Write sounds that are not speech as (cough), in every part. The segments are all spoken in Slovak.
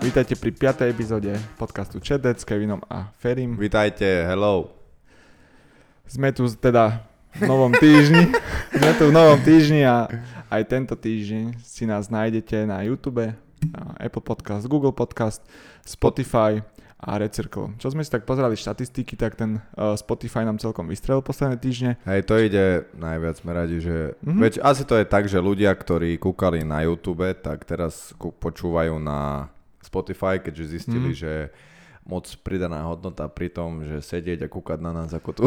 Vítajte pri 5. epizóde podcastu Chatdead s Kevinom a Ferim. Vítajte, hello. Sme tu teda v novom týždni. (laughs) Sme tu v novom týždni a aj tento týždeň si nás nájdete na YouTube, na Apple Podcast, Google Podcast, Spotify a Recircle. Čo sme si tak pozerali štatistiky, tak ten uh, Spotify nám celkom vystrelil posledné týždne. Hej, to ide najviac, sme radi, že... Mhm. Mm-hmm. Veď asi to je tak, že ľudia, ktorí kúkali na YouTube, tak teraz kú- počúvajú na Spotify, keďže zistili, mm. že moc pridaná hodnota pri tom, že sedieť a kúkať na nás ako tu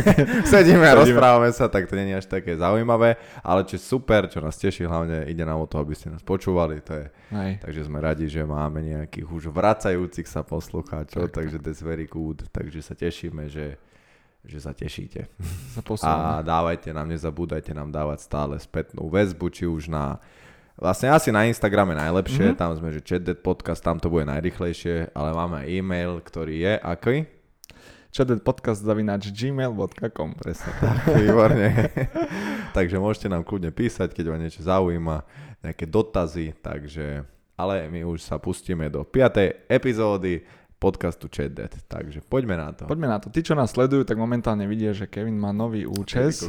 (laughs) sedíme a rozprávame sa, tak to nie je až také zaujímavé, ale čo super, čo nás teší, hlavne ide nám o to, aby ste nás počúvali, to je Hej. Takže sme radi, že máme nejakých už vracajúcich sa poslucháčov, Tak, takže that's very good. Takže sa tešíme, že, že sa tešíte. Sa A dávajte nám, nezabúdajte nám dávať stále spätnú väzbu, či už na... Vlastne asi na Instagrame najlepšie, Mhm. mm-hmm. tam sme, že chatdead podcast, tam to bude najrychlejšie, ale máme e-mail, ktorý je aký? Chatdeadpodcast zavináč gmail.com Presne tak, výborne. (laughs) takže môžete nám kľudne písať, keď vás niečo zaujíma, nejaké dotazy, takže... Ale my už sa pustíme do 5. epizódy podcastu Chat Dead, takže poďme na to. Poďme na to. Tí, čo nás sledujú, tak momentálne vidia, že Kevin má nový účes.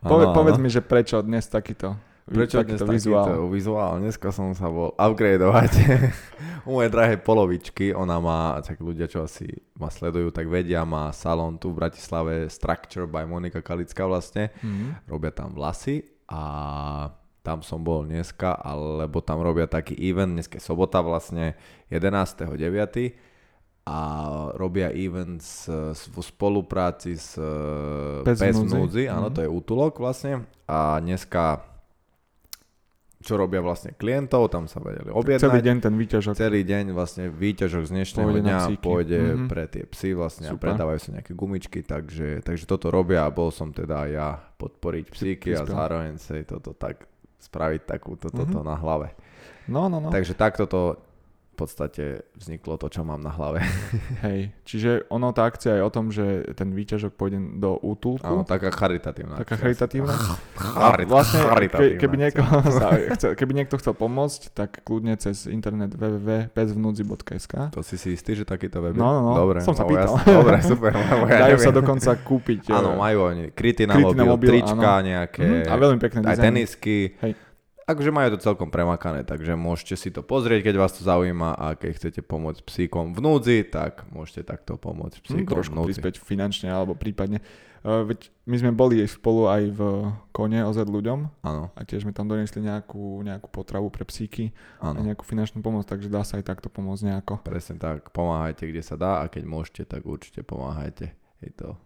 Pove, povedz mi, že prečo dnes takýto, Prečo dnes takýto vizuál? vizuál. vizuál? Dneska som sa bol upgradeovať (laughs) u mojej drahej polovičky. Ona má, tak ľudia, čo asi ma sledujú, tak vedia, má salón tu v Bratislave Structure by Monika Kalická vlastne. Mhm. Robia tam vlasy a tam som bol dneska, alebo tam robia taký event, dneska je sobota vlastne 11.9. a robia event s, s, v spolupráci s Pes v núdzi. áno, Mhm. to je útulok vlastne a dneska čo robia vlastne klientov, tam sa vedeli Celý objednať. deň ten výťažok. Celý deň vlastne výťažok z dnešného Pôjde dňa pôjde Mhm. pre tie psy vlastne a Super. predávajú sa nejaké gumičky, takže, takže toto robia a bol som teda ja podporiť psíky a zároveň si toto tak spraviť takúto toto Mhm. na hlave. No, no, no. Takže takto to podstate vzniklo to, čo mám na hlave. (laughs) Hej. Čiže ono, tá akcia je o tom, že ten výťažok pôjde do útulku. Áno, taká charitatívna. Taká charitatívna. (laughs) Charit- vlastne, charitatívna keby, sa, (laughs) chcel, keby niekto chcel pomôcť, tak kľudne cez internet www.pesvnúdzi.sk To si si istý, že takýto web? No, no, no. Dobre, Som sa no, pýtal. jasne. Dobre, super. ja Dajú sa dokonca kúpiť. Áno, majú oni kryty na kryty na mobil, mobil, trička nejaké, mhm, a veľmi pekné aj dizajny. tenisky. Hej. Akože majú to celkom premakané, takže môžete si to pozrieť, keď vás to zaujíma a keď chcete pomôcť psíkom v núdzi, tak môžete takto pomôcť psíkom v trošku núdzi. prispieť finančne alebo prípadne. Uh, veď my sme boli spolu aj v kone OZ ľuďom Áno, a tiež sme tam doniesli nejakú, nejakú potravu pre psíky a áno. nejakú finančnú pomoc, takže dá sa aj takto pomôcť nejako. Presne tak, pomáhajte kde sa dá a keď môžete, tak určite pomáhajte. Je to...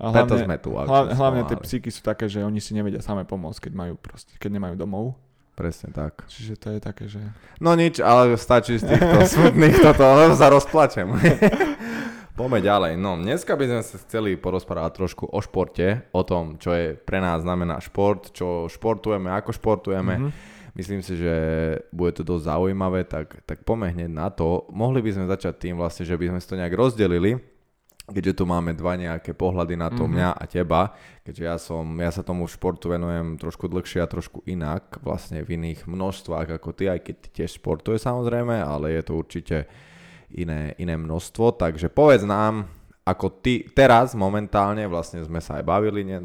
A Preto hlavne, sme tu. hlavne, hlavne tie psíky sú také, že oni si nevedia same pomôcť, keď majú proste, keď nemajú domov. Presne tak. Čiže to je také, že... No nič, ale stačí z týchto (laughs) smutných toto, sa rozplačem. (laughs) Poďme ďalej. No, dneska by sme sa chceli porozprávať trošku o športe, o tom, čo je pre nás znamená šport, čo športujeme, ako športujeme. Mhm. Myslím si, že bude to dosť zaujímavé, tak, tak poďme hneď na to. Mohli by sme začať tým vlastne, že by sme si to nejak rozdelili, keďže tu máme dva nejaké pohľady na to, Mhm. mňa a teba, keďže ja som, ja sa tomu športu venujem trošku dlhšie a trošku inak, vlastne v iných množstvách ako ty, aj keď ty tiež športuje samozrejme, ale je to určite iné, iné množstvo, takže povedz nám, ako ty teraz momentálne, vlastne sme sa aj bavili ne,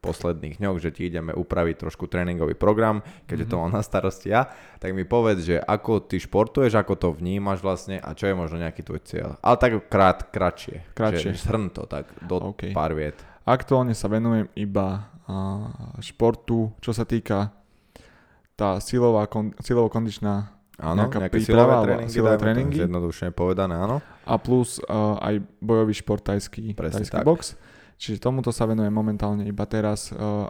posledných dňoch, že ti ideme upraviť trošku tréningový program, keďže to mám na starosti ja, tak mi povedz, že ako ty športuješ, ako to vnímaš vlastne a čo je možno nejaký tvoj cieľ. Ale tak krát, kratšie. Kratšie. Že shrn to tak do OK. pár viet. Aktuálne sa venujem iba a, športu, čo sa týka tá silová, kon, silovo-kondičná Áno, Nejaká nejaké príprava silové tréningy, silové tréningy? zjednodušene povedané, áno. a plus uh, aj bojový šport tajský, Presne tajský tak. box. Čiže tomuto sa venujem momentálne iba teraz. Uh,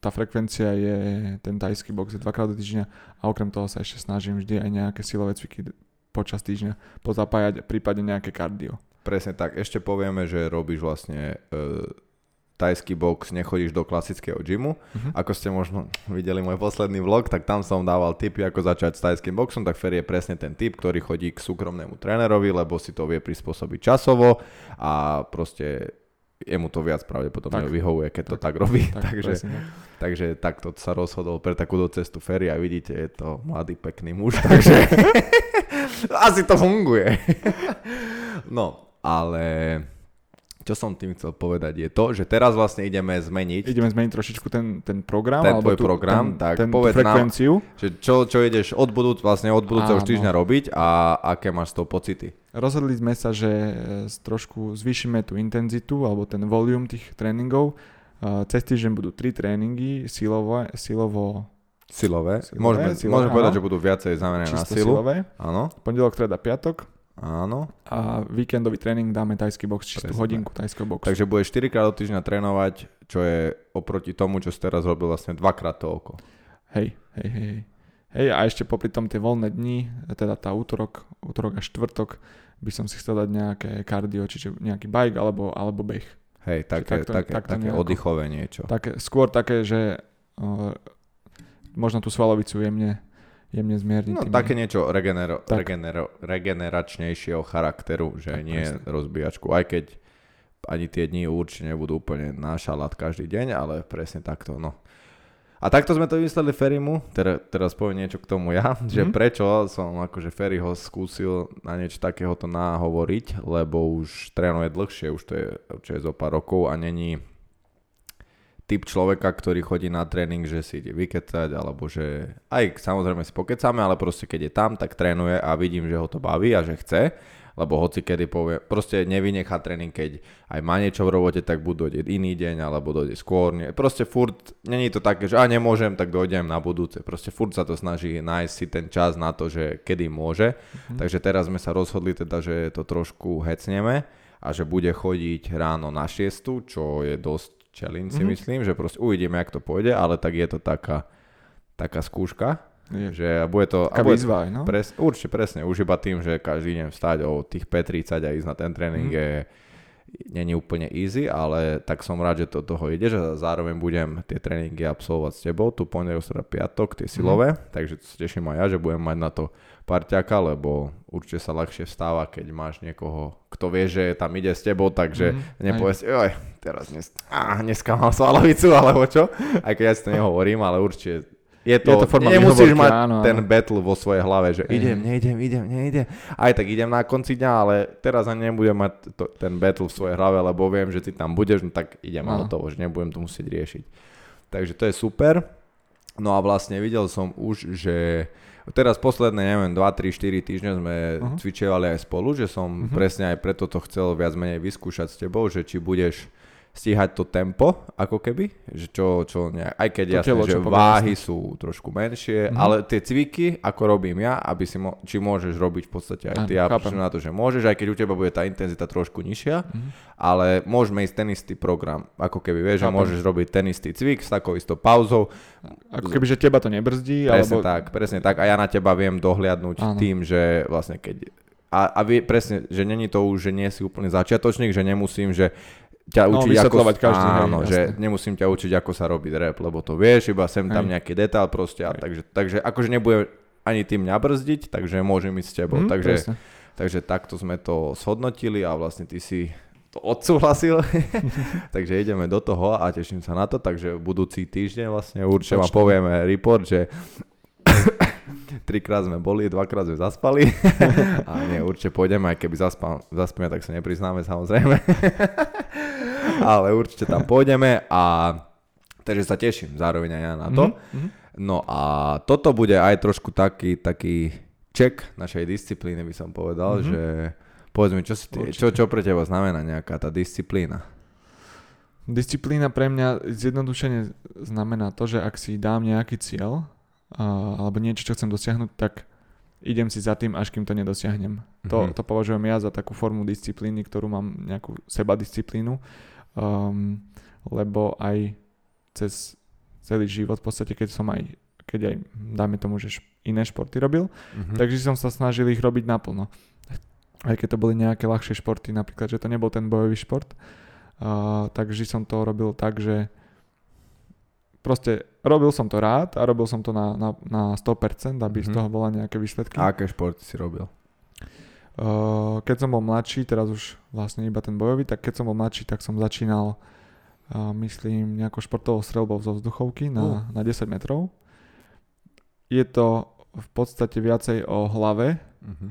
tá frekvencia je, ten tajský box je dvakrát do týždňa a okrem toho sa ešte snažím vždy aj nejaké silové cviky počas týždňa pozapájať, prípadne nejaké kardio. Presne tak. Ešte povieme, že robíš vlastne uh, tajský box, nechodíš do klasického gymu. Mhm. Ako ste možno videli môj posledný vlog, tak tam som dával tipy, ako začať s tajským boxom, tak Fer je presne ten typ, ktorý chodí k súkromnému trénerovi, lebo si to vie prispôsobiť časovo a proste jemu to viac pravdepodobne Tak. vyhovuje, keď to Tak. robí. Tak, takže, presne takže takto sa rozhodol pre takúto cestu Ferry a vidíte, je to mladý pekný muž, (laughs) takže (laughs) asi to funguje. (laughs) no, ale čo som tým chcel povedať je to, že teraz vlastne ideme zmeniť Ideme zmeniť trošičku ten, ten program. Ten alebo tvoj program, ten, tak ten, povedz nám- frekvenciu. Že čo, čo ideš od budúc, vlastne od budúceho Áno. týždňa robiť a aké máš z toho pocity? Rozhodli sme sa, že e, trošku zvýšime tú intenzitu alebo ten volume tých tréningov. E, Cez týždeň budú tri tréningy, silovo, silovo Silové. Silové, môžeme, silové, môžeme povedať, áno. že budú viacej zamerané na silu. silové. Áno, Pondelok, streda, piatok áno. a víkendový tréning dáme tajský box, čistú Presne hodinku tajského boxu. Takže budeš 4 krát do týždňa trénovať, čo je oproti tomu, čo si teraz robil vlastne dvakrát toľko. Hej, hej, hej. hej. Hej, a ešte popri tom tie voľné dni, teda tá útorok, útorok a štvrtok, by som si chcel dať nejaké kardio, čiže nejaký bike alebo, alebo beh. Hej, také, takto- také, takto také nejako. oddychové niečo. Také, skôr také, že uh, možno tú svalovicu jemne, jemne zmierniť. No tým, také niečo regenero, Tak. regenero, regeneračnejšieho charakteru, že Tak, nie presne. rozbíjačku. Aj keď ani tie dni určite nebudú úplne na šalát každý deň, ale presne takto, no. A takto sme to vymysleli Ferimu, teraz, teraz poviem niečo k tomu ja, že Mhm. prečo som akože Ferryho skúsil na niečo takéhoto nahovoriť, lebo už trénuje dlhšie, už to je určite zo pár rokov a není typ človeka, ktorý chodí na tréning, že si ide vykecať, alebo že aj samozrejme si pokecáme, ale proste keď je tam, tak trénuje a vidím, že ho to baví a že chce, lebo hoci kedy povie, proste nevynechá tréning, keď aj má niečo v robote, tak buď dojde iný deň, alebo dojde skôr, nie. proste furt, není to také, že a nemôžem, tak dojdem na budúce, proste furt sa to snaží nájsť si ten čas na to, že kedy môže, Mhm. takže teraz sme sa rozhodli teda, že to trošku hecneme a že bude chodiť ráno na 6, čo je dosť challenge si Mhm. myslím, že proste uvidíme, jak to pôjde, ale tak je to taká, taká skúška, Je, že bude to... taká a bude, výzva no. pres, určite presne, už iba tým, že každý deň vstať o tých 5.30 a ísť na ten tréning Mhm. je není úplne easy, ale tak som rád, že do toho ide, že zároveň budem tie tréningy absolvovať s tebou, tu pondelok, streda, piatok, tie silové, Mhm. takže sa teším aj ja, že budem mať na to parťaka, lebo určite sa ľahšie vstáva, keď máš niekoho, kto vie, že tam ide s tebou, takže Mhm, nepovieš, si, oj, teraz dnes, á, dneska mám svalovicu, alebo čo, aj keď ja si to nehovorím, ale určite je to, Je to forma nemusíš mať áno, ten battle vo svojej hlave, že Hej, idem, neidem, idem, neidem. Aj tak idem na konci dňa, ale teraz ani nebudem mať to, ten battle v svojej hlave, lebo viem, že ty tam budeš, no tak idem a hotovo, že nebudem to musieť riešiť. Takže to je super. No a vlastne videl som už, že teraz posledné, neviem, 2, 3, 4 týždne sme Mhm. cvičievali aj spolu, že som Mhm. presne aj preto to chcel viac menej vyskúšať s tebou, že či budeš stíhať to tempo, ako keby, že čo, čo nejak, aj keď To jasné, telo, že váhy sú trošku menšie, Mhm. ale tie cviky, ako robím ja, aby si mo- či môžeš robiť v podstate aj ty, ja na to, že môžeš, aj keď u teba bude tá intenzita trošku nižšia, Mhm. ale môžeme ísť ten istý program, ako keby vieš, že Chápem. môžeš robiť ten istý cvik s takou istou pauzou, Ako keby, že teba to nebrzdí, Presne alebo... tak, presne tak. A ja na teba viem dohliadnúť Áno. tým, že vlastne keď... A, a vie, presne, že není to už, že nie si úplne začiatočník, že nemusím, že ťa No, učiť ako... každý, hej, áno, že jasné. nemusím ťa učiť, ako sa robí rap, lebo to vieš, iba sem tam Hej. nejaký detail proste. A Hej. takže, takže akože nebude ani tým mňa brzdiť, takže môžem ísť s tebou. Mhm, takže, presne. takže takto sme to shodnotili a vlastne ty si to odsúhlasil. (laughs) takže ideme do toho a teším sa na to. Takže budúci týždeň vlastne určite vám povieme report, že trikrát sme boli, dvakrát sme zaspali. a nie, určite pôjdeme, aj keby zaspal, zaspíme, tak sa nepriznáme samozrejme. Ale určite tam pôjdeme a takže sa teším zároveň aj ja na to. Mhm, mhm. No a toto bude aj trošku taký, taký check našej disciplíny, by som povedal, Mhm. že povedz mi, čo, si ty, Určite. čo, čo pre teba znamená nejaká tá disciplína? Disciplína pre mňa zjednodušene znamená to, že ak si dám nejaký cieľ alebo niečo, čo chcem dosiahnuť, tak idem si za tým, až kým to nedosiahnem. To, Mhm. to považujem ja za takú formu disciplíny, ktorú mám nejakú sebadisciplínu, um, lebo aj cez celý život, v podstate keď som aj, keď aj dáme tomu, že iné športy robil, Mhm. takže som sa snažil ich robiť naplno. Aj keď to boli nejaké ľahšie športy, napríklad, že to nebol ten bojový šport, uh, takže som to robil tak, že proste robil som to rád a robil som to na, na, na 100%, aby z Mhm. toho bola nejaké výsledky. A aké športy si robil? Uh, keď som bol mladší, teraz už vlastne iba ten bojový, tak keď som bol mladší, tak som začínal, uh, myslím, nejakou športovou strelbou zo vzduchovky na, Uh. na 10 metrov. Je to v podstate viacej o hlave Mhm.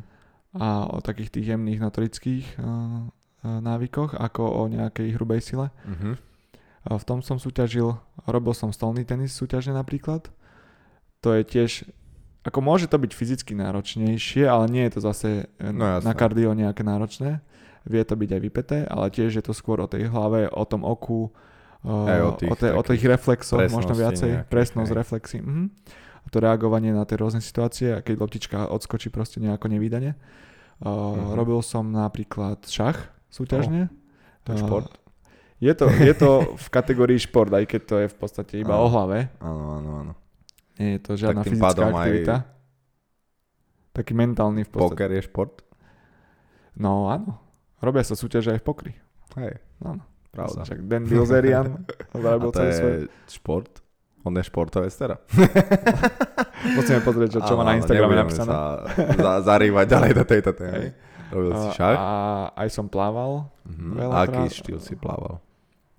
a o takých tých jemných notorických uh, uh, návykoch, ako o nejakej hrubej sile. Mhm. V tom som súťažil, robil som stolný tenis súťažne napríklad. To je tiež, ako môže to byť fyzicky náročnejšie, ale nie je to zase e, No na kardio nejaké náročné. Vie to byť aj vypeté, ale tiež je to skôr o tej hlave, o tom oku, Aj o tých o, te, o tých reflexoch, možno viacej, nejakých, presnosť, hej. reflexy. Mhm. A to reagovanie na tie rôzne situácie, a keď loptička odskočí proste nejako nevydane. Uh, Mhm. Robil som napríklad šach súťažne. To je šport. Je to, je to v kategórii šport, aj keď to je v podstate iba Áno. o hlave. Áno, áno, áno. Nie je to žiadna tým fyzická pádom aj aktivita. Taký mentálny v podstate. Poker je šport? No áno. Robia sa súťaže aj v pokri. Hej, Áno. pravda. Však Dan Bilzerian zarobil celý svoj. šport? On je športovec teda. (laughs) Musíme pozrieť, čo, čo má na Instagrame napísané. sa za, zarývať ďalej do tejto témy. Robil si A, šach? a aj som plával. A aký krát- štýl si plával?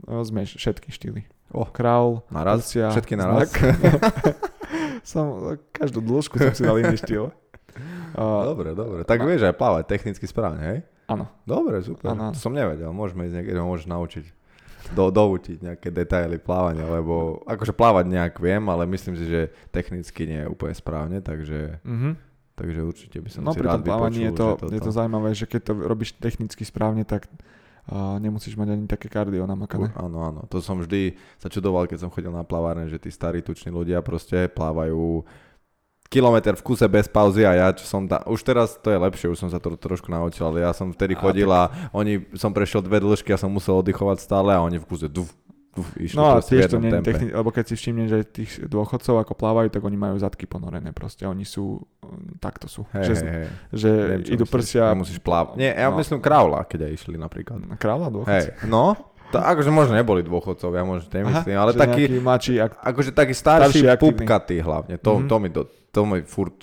No, sme všetky štýly. Oh. Kraul, Naraz? prsia, Všetky naraz? (laughs) som, každú dĺžku som si dal iný štýl. (laughs) Uh, Dobre, dobre. Tak vieš aj plávať technicky správne, hej? áno. Dobre, super. To som nevedel. Môžeme ísť niekedy, ho môžeš naučiť. Do, doutiť nejaké detaily plávania, lebo akože plávať nejak viem, ale myslím si, že technicky nie je úplne správne, takže, Mhm. takže určite by som No si pri rád tom plávaní je to, že je to zaujímavé, že keď to robíš technicky správne, tak uh, nemusíš mať ani také kardio namakané. U- Áno, áno. To som vždy sa čudoval, keď som chodil na plavárne, že tí starí tuční ľudia proste plávajú kilometr v kuse bez pauzy a ja, čo som tam, už teraz to je lepšie, už som sa to trošku naučil, ale ja som vtedy A, chodil a oni, som prešiel dve dĺžky a som musel oddychovať stále a oni v kuse duf, išli No a tiež to nie je lebo keď si všimneš, že tých dôchodcov ako plávajú, tak oni majú zadky ponorené proste, oni sú, um, takto sú, Hej, že, hej. že Viem, idú myslíš. prsia, Nemusíš plávať. Nie, ja No. myslím kraula, keď aj išli napríklad. kráľa dôchodci. Hej, no, to akože možno neboli dôchodcovia, možno nemyslím, ale taký, mladší, ak, akože taký starší, Starší, pupkatý hlavne. To, Mhm. to, mi do, to mi furt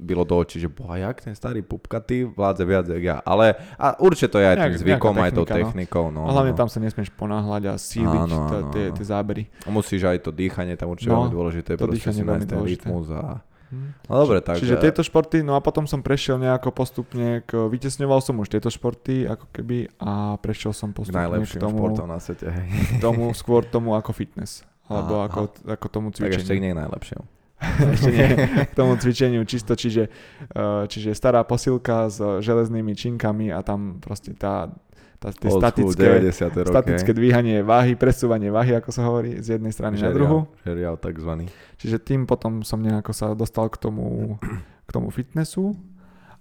bylo do očí, že boha, jak ten starý pupkatý vládze viac jak ja. Ale a určite to je aj tým zvykom, aj tou no. technikou. No, a hlavne no. tam sa nesmieš ponáhľať a síliť Áno, t- áno, tie, zábery. A musíš aj to dýchanie tam určite No, veľmi dôležité, to dýchanie si veľmi dôležité. rytmus a... Hm. No dobre, tak... Čiže tieto športy, no a potom som prešiel nejako postupne, k, vytesňoval som už tieto športy ako keby a prešiel som k postupne k najlepším tomu, športom na svete, hej. k tomu, skôr tomu ako fitness. Alebo Aha, ako, ako tomu Tak ešte cvičeniu. nie je najlepším. (laughs) ešte nie, k tomu cvičeniu čisto, čiže, uh, čiže stará posilka s železnými činkami a tam proste tá, tá tie Old school, statické, 90. roky. statické dvíhanie váhy, presúvanie váhy, ako sa hovorí, z jednej strany na druhu. Žeriav takzvaný. Čiže tým potom som nejako sa dostal k tomu, k tomu fitnessu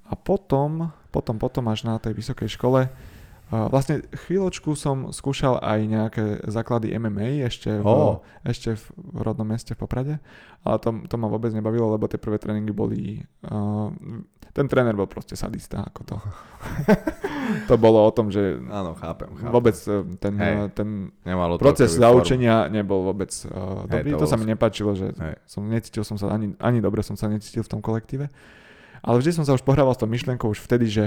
a potom, potom, potom až na tej vysokej škole vlastne chvíľočku som skúšal aj nejaké základy MMA ešte v, Ó. ešte v rodnom meste v Poprade, ale to, to ma vôbec nebavilo, lebo tie prvé tréningy boli... Uh, ten tréner bol proste sadista, ako to. (laughs) to bolo o tom, že Áno, chápem, chápem. vôbec uh, ten, Hej. uh, ten Nemalo proces zaučenia nebol vôbec uh, dobrý. to to, sa mi nepáčilo, že Hej. som necítil som sa ani, ani dobre som sa necítil v tom kolektíve. Ale vždy som sa už pohrával s tou myšlienkou už vtedy, že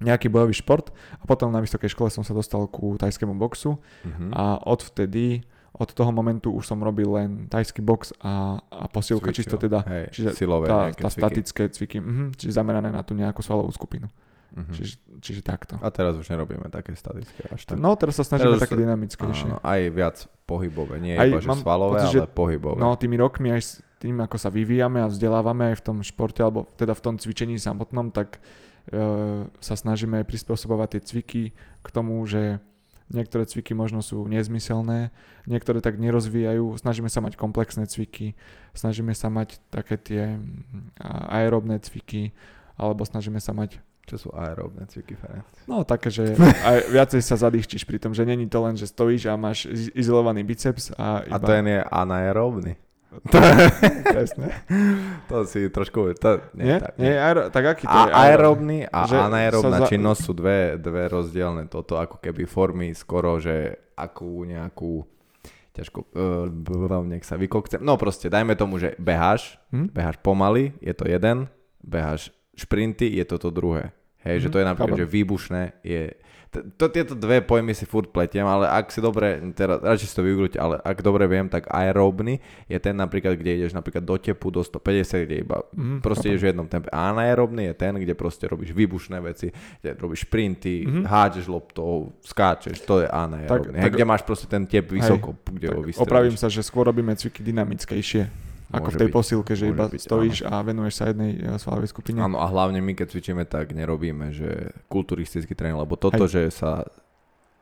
nejaký bojový šport a potom na vysokej škole som sa dostal ku tajskému boxu Mhm. a odvtedy, od toho momentu už som robil len tajský box a, a posilka, Cvičil. čisto teda Hej, čiže silové tá, tá cviky. statické cviky, mhm, čiže zamerané na tú nejakú svalovú skupinu. Mhm. Čiže, čiže takto. A teraz už nerobíme také statické až tak. No teraz sa snažíme Teraz také sa- dynamickejšie. Áno, aj viac pohybové, nie Aj iba že svalové, pocit, že- ale pohybové. No tými rokmi aj s tým, ako sa vyvíjame a vzdelávame aj v tom športe, alebo teda v tom cvičení samotnom, tak e, sa snažíme prispôsobovať tie cviky k tomu, že niektoré cviky možno sú nezmyselné, niektoré tak nerozvíjajú, snažíme sa mať komplexné cviky, snažíme sa mať také tie mm, a- aerobné cviky, alebo snažíme sa mať Čo sú aerobné cviky? No také, že (laughs) aj viacej sa zadýchčiš pri tom, že není to len, že stojíš a máš iz- izolovaný biceps a A iba... ten je anaerobný. (laughs) Presne. To si trošku... To, nie, Nie? tak, Nie, aero, tak aký to je? A aerobný a Že anaerobná za- činnosť sú dve, dve rozdielne. Toto ako keby formy skoro, že akú nejakú ťažko, uh, nech sa vykokcem. No proste, dajme tomu, že beháš, Hm? beháš pomaly, je to jeden, beháš šprinty, je to to druhé. Hej, že Mhm, to je napríklad, chápem. že výbušné je... To, to, tieto dve pojmy si furt pletiem, ale ak si dobre, teraz radšej si to vygooglite, ale ak dobre viem, tak aerobný je ten napríklad, kde ideš napríklad do tepu do 150, kde iba Mhm, proste chápem. ideš v jednom tempe. A anaerobný je ten, kde proste robíš výbušné veci, kde robíš sprinty, Mhm. hádžeš loptou, skáčeš, to je anaerobný. Tak- Hej, tak- kde máš proste ten tep vysoko, kde ho vystrelíš. opravím sa, že skôr robíme cviky dynamickejšie. Ako v tej byť, posilke, že iba byť, stojíš a venuješ sa jednej e, svalovej skupine. Áno, a hlavne my, keď cvičíme, tak nerobíme, že kulturistický tréning, lebo toto, že sa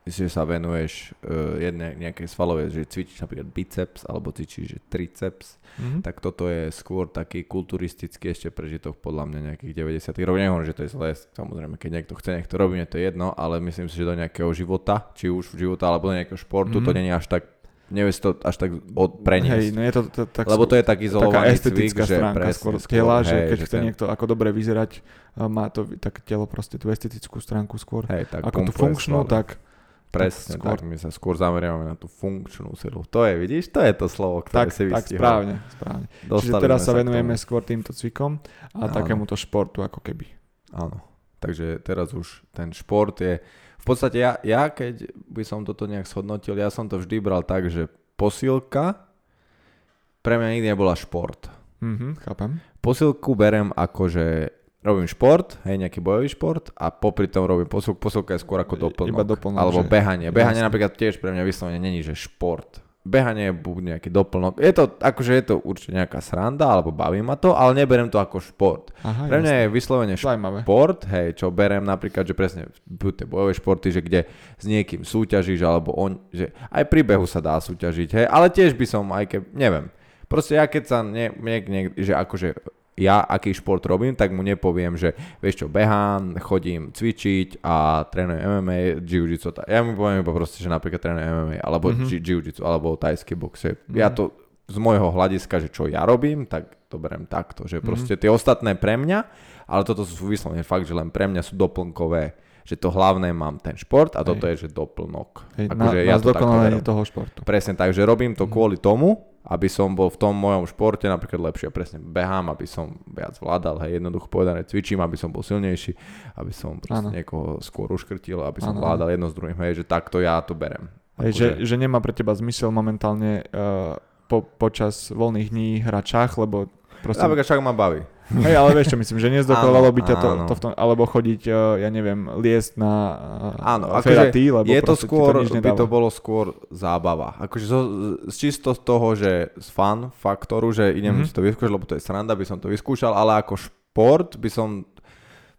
že sa venuješ uh, jednej nejakej svalovej, že cvičíš napríklad biceps alebo cvičíš že triceps, Mhm. tak toto je skôr taký kulturistický ešte prežitok podľa mňa nejakých 90 rokov. Nehovorím, že to je zlé, samozrejme, keď niekto chce, nech to robí, mne to je jedno, ale myslím si, že do nejakého života, či už života alebo do nejakého športu, to Mhm. není až tak, nevie si to až tak od, preniesť. Hej, no je to, to tak Lebo to je tak taká izolovaný estetická cvik, že stránka presne, skôr tela, že keď chce ten- niekto ako dobre vyzerať, a má to tak telo proste tú estetickú stránku skôr. Hej, tak ako tú funkčnú, svaly. tak Presne tak skôr. tak, my sa skôr zameriavame na tú funkčnú silu. To je, vidíš, to je to slovo, ktoré tak, si tak vystihol. správne, správne. Čiže Dostali teraz sme sa venujeme tomu. skôr týmto cvikom a Áno. takémuto športu ako keby. Áno, takže teraz už ten šport je... Podstate ja, ja, keď by som toto nejak shodnotil, ja som to vždy bral tak, že posilka pre mňa nikdy nebola šport. Mhm, chápem. Posilku berem ako, že robím šport, hej, nejaký bojový šport a popri tom robím posilku. Posilka je skôr ako doplnok. Iba doplnok, alebo že- behanie. Behanie Jasne. napríklad tiež pre mňa vyslovene není, že šport. Behanie buď nejaký doplnok. Je to, akože je to určite nejaká sranda, alebo baví ma to, ale neberem to ako šport. Aha, Pre mňa jasne. je vyslovene šport, hej, čo berem napríklad, že presne tie bojové športy, že kde s niekým súťažíš, alebo on, že aj pri behu sa dá súťažiť, hej, ale tiež by som, aj keď, neviem, proste ja keď sa, nie, nie, nie, že akože ja aký šport robím, tak mu nepoviem, že vieš čo, behám, chodím cvičiť a trénujem MMA, jiu-jitsu. Ja mu poviem iba proste, že napríklad trénujem MMA, alebo Mhm. mm-hmm. jiu-jitsu, alebo tajský box. Že Ja to z môjho hľadiska, že čo ja robím, tak to berem takto, že proste tie ostatné pre mňa, ale toto sú vyslovene fakt, že len pre mňa sú doplnkové. Že to hlavné mám ten šport a toto je, že doplnok. Hej, na, Akože na to takto zdokonalenie berem. toho športu. Presne tak, že robím Mhm. to kvôli tomu, aby som bol v tom mojom športe napríklad lepšie. Presne behám, aby som viac vládal, hej, jednoducho povedané cvičím, aby som bol silnejší, aby som proste Áno. niekoho skôr uškrtil, aby som Áno, vládal jedno s druhým, hej, že takto ja to berem. Hej, že, Akože- že nemá pre teba zmysel momentálne uh, po, počas voľných dní hrať šach, lebo proste... Napríklad však ma baví. Hej, ale vieš čo myslím, že nezdokonalo by ťa to, to v tom, alebo chodiť, uh, ja neviem, liesť na uh, Áno, feraty, akože lebo je to skôr, nič by to bolo skôr zábava. Akože zo, z čisto z toho, že z fan faktoru, že idem Mhm. mm-hmm. si to vyskúšať, lebo to je sranda, by som to vyskúšal, ale ako šport by som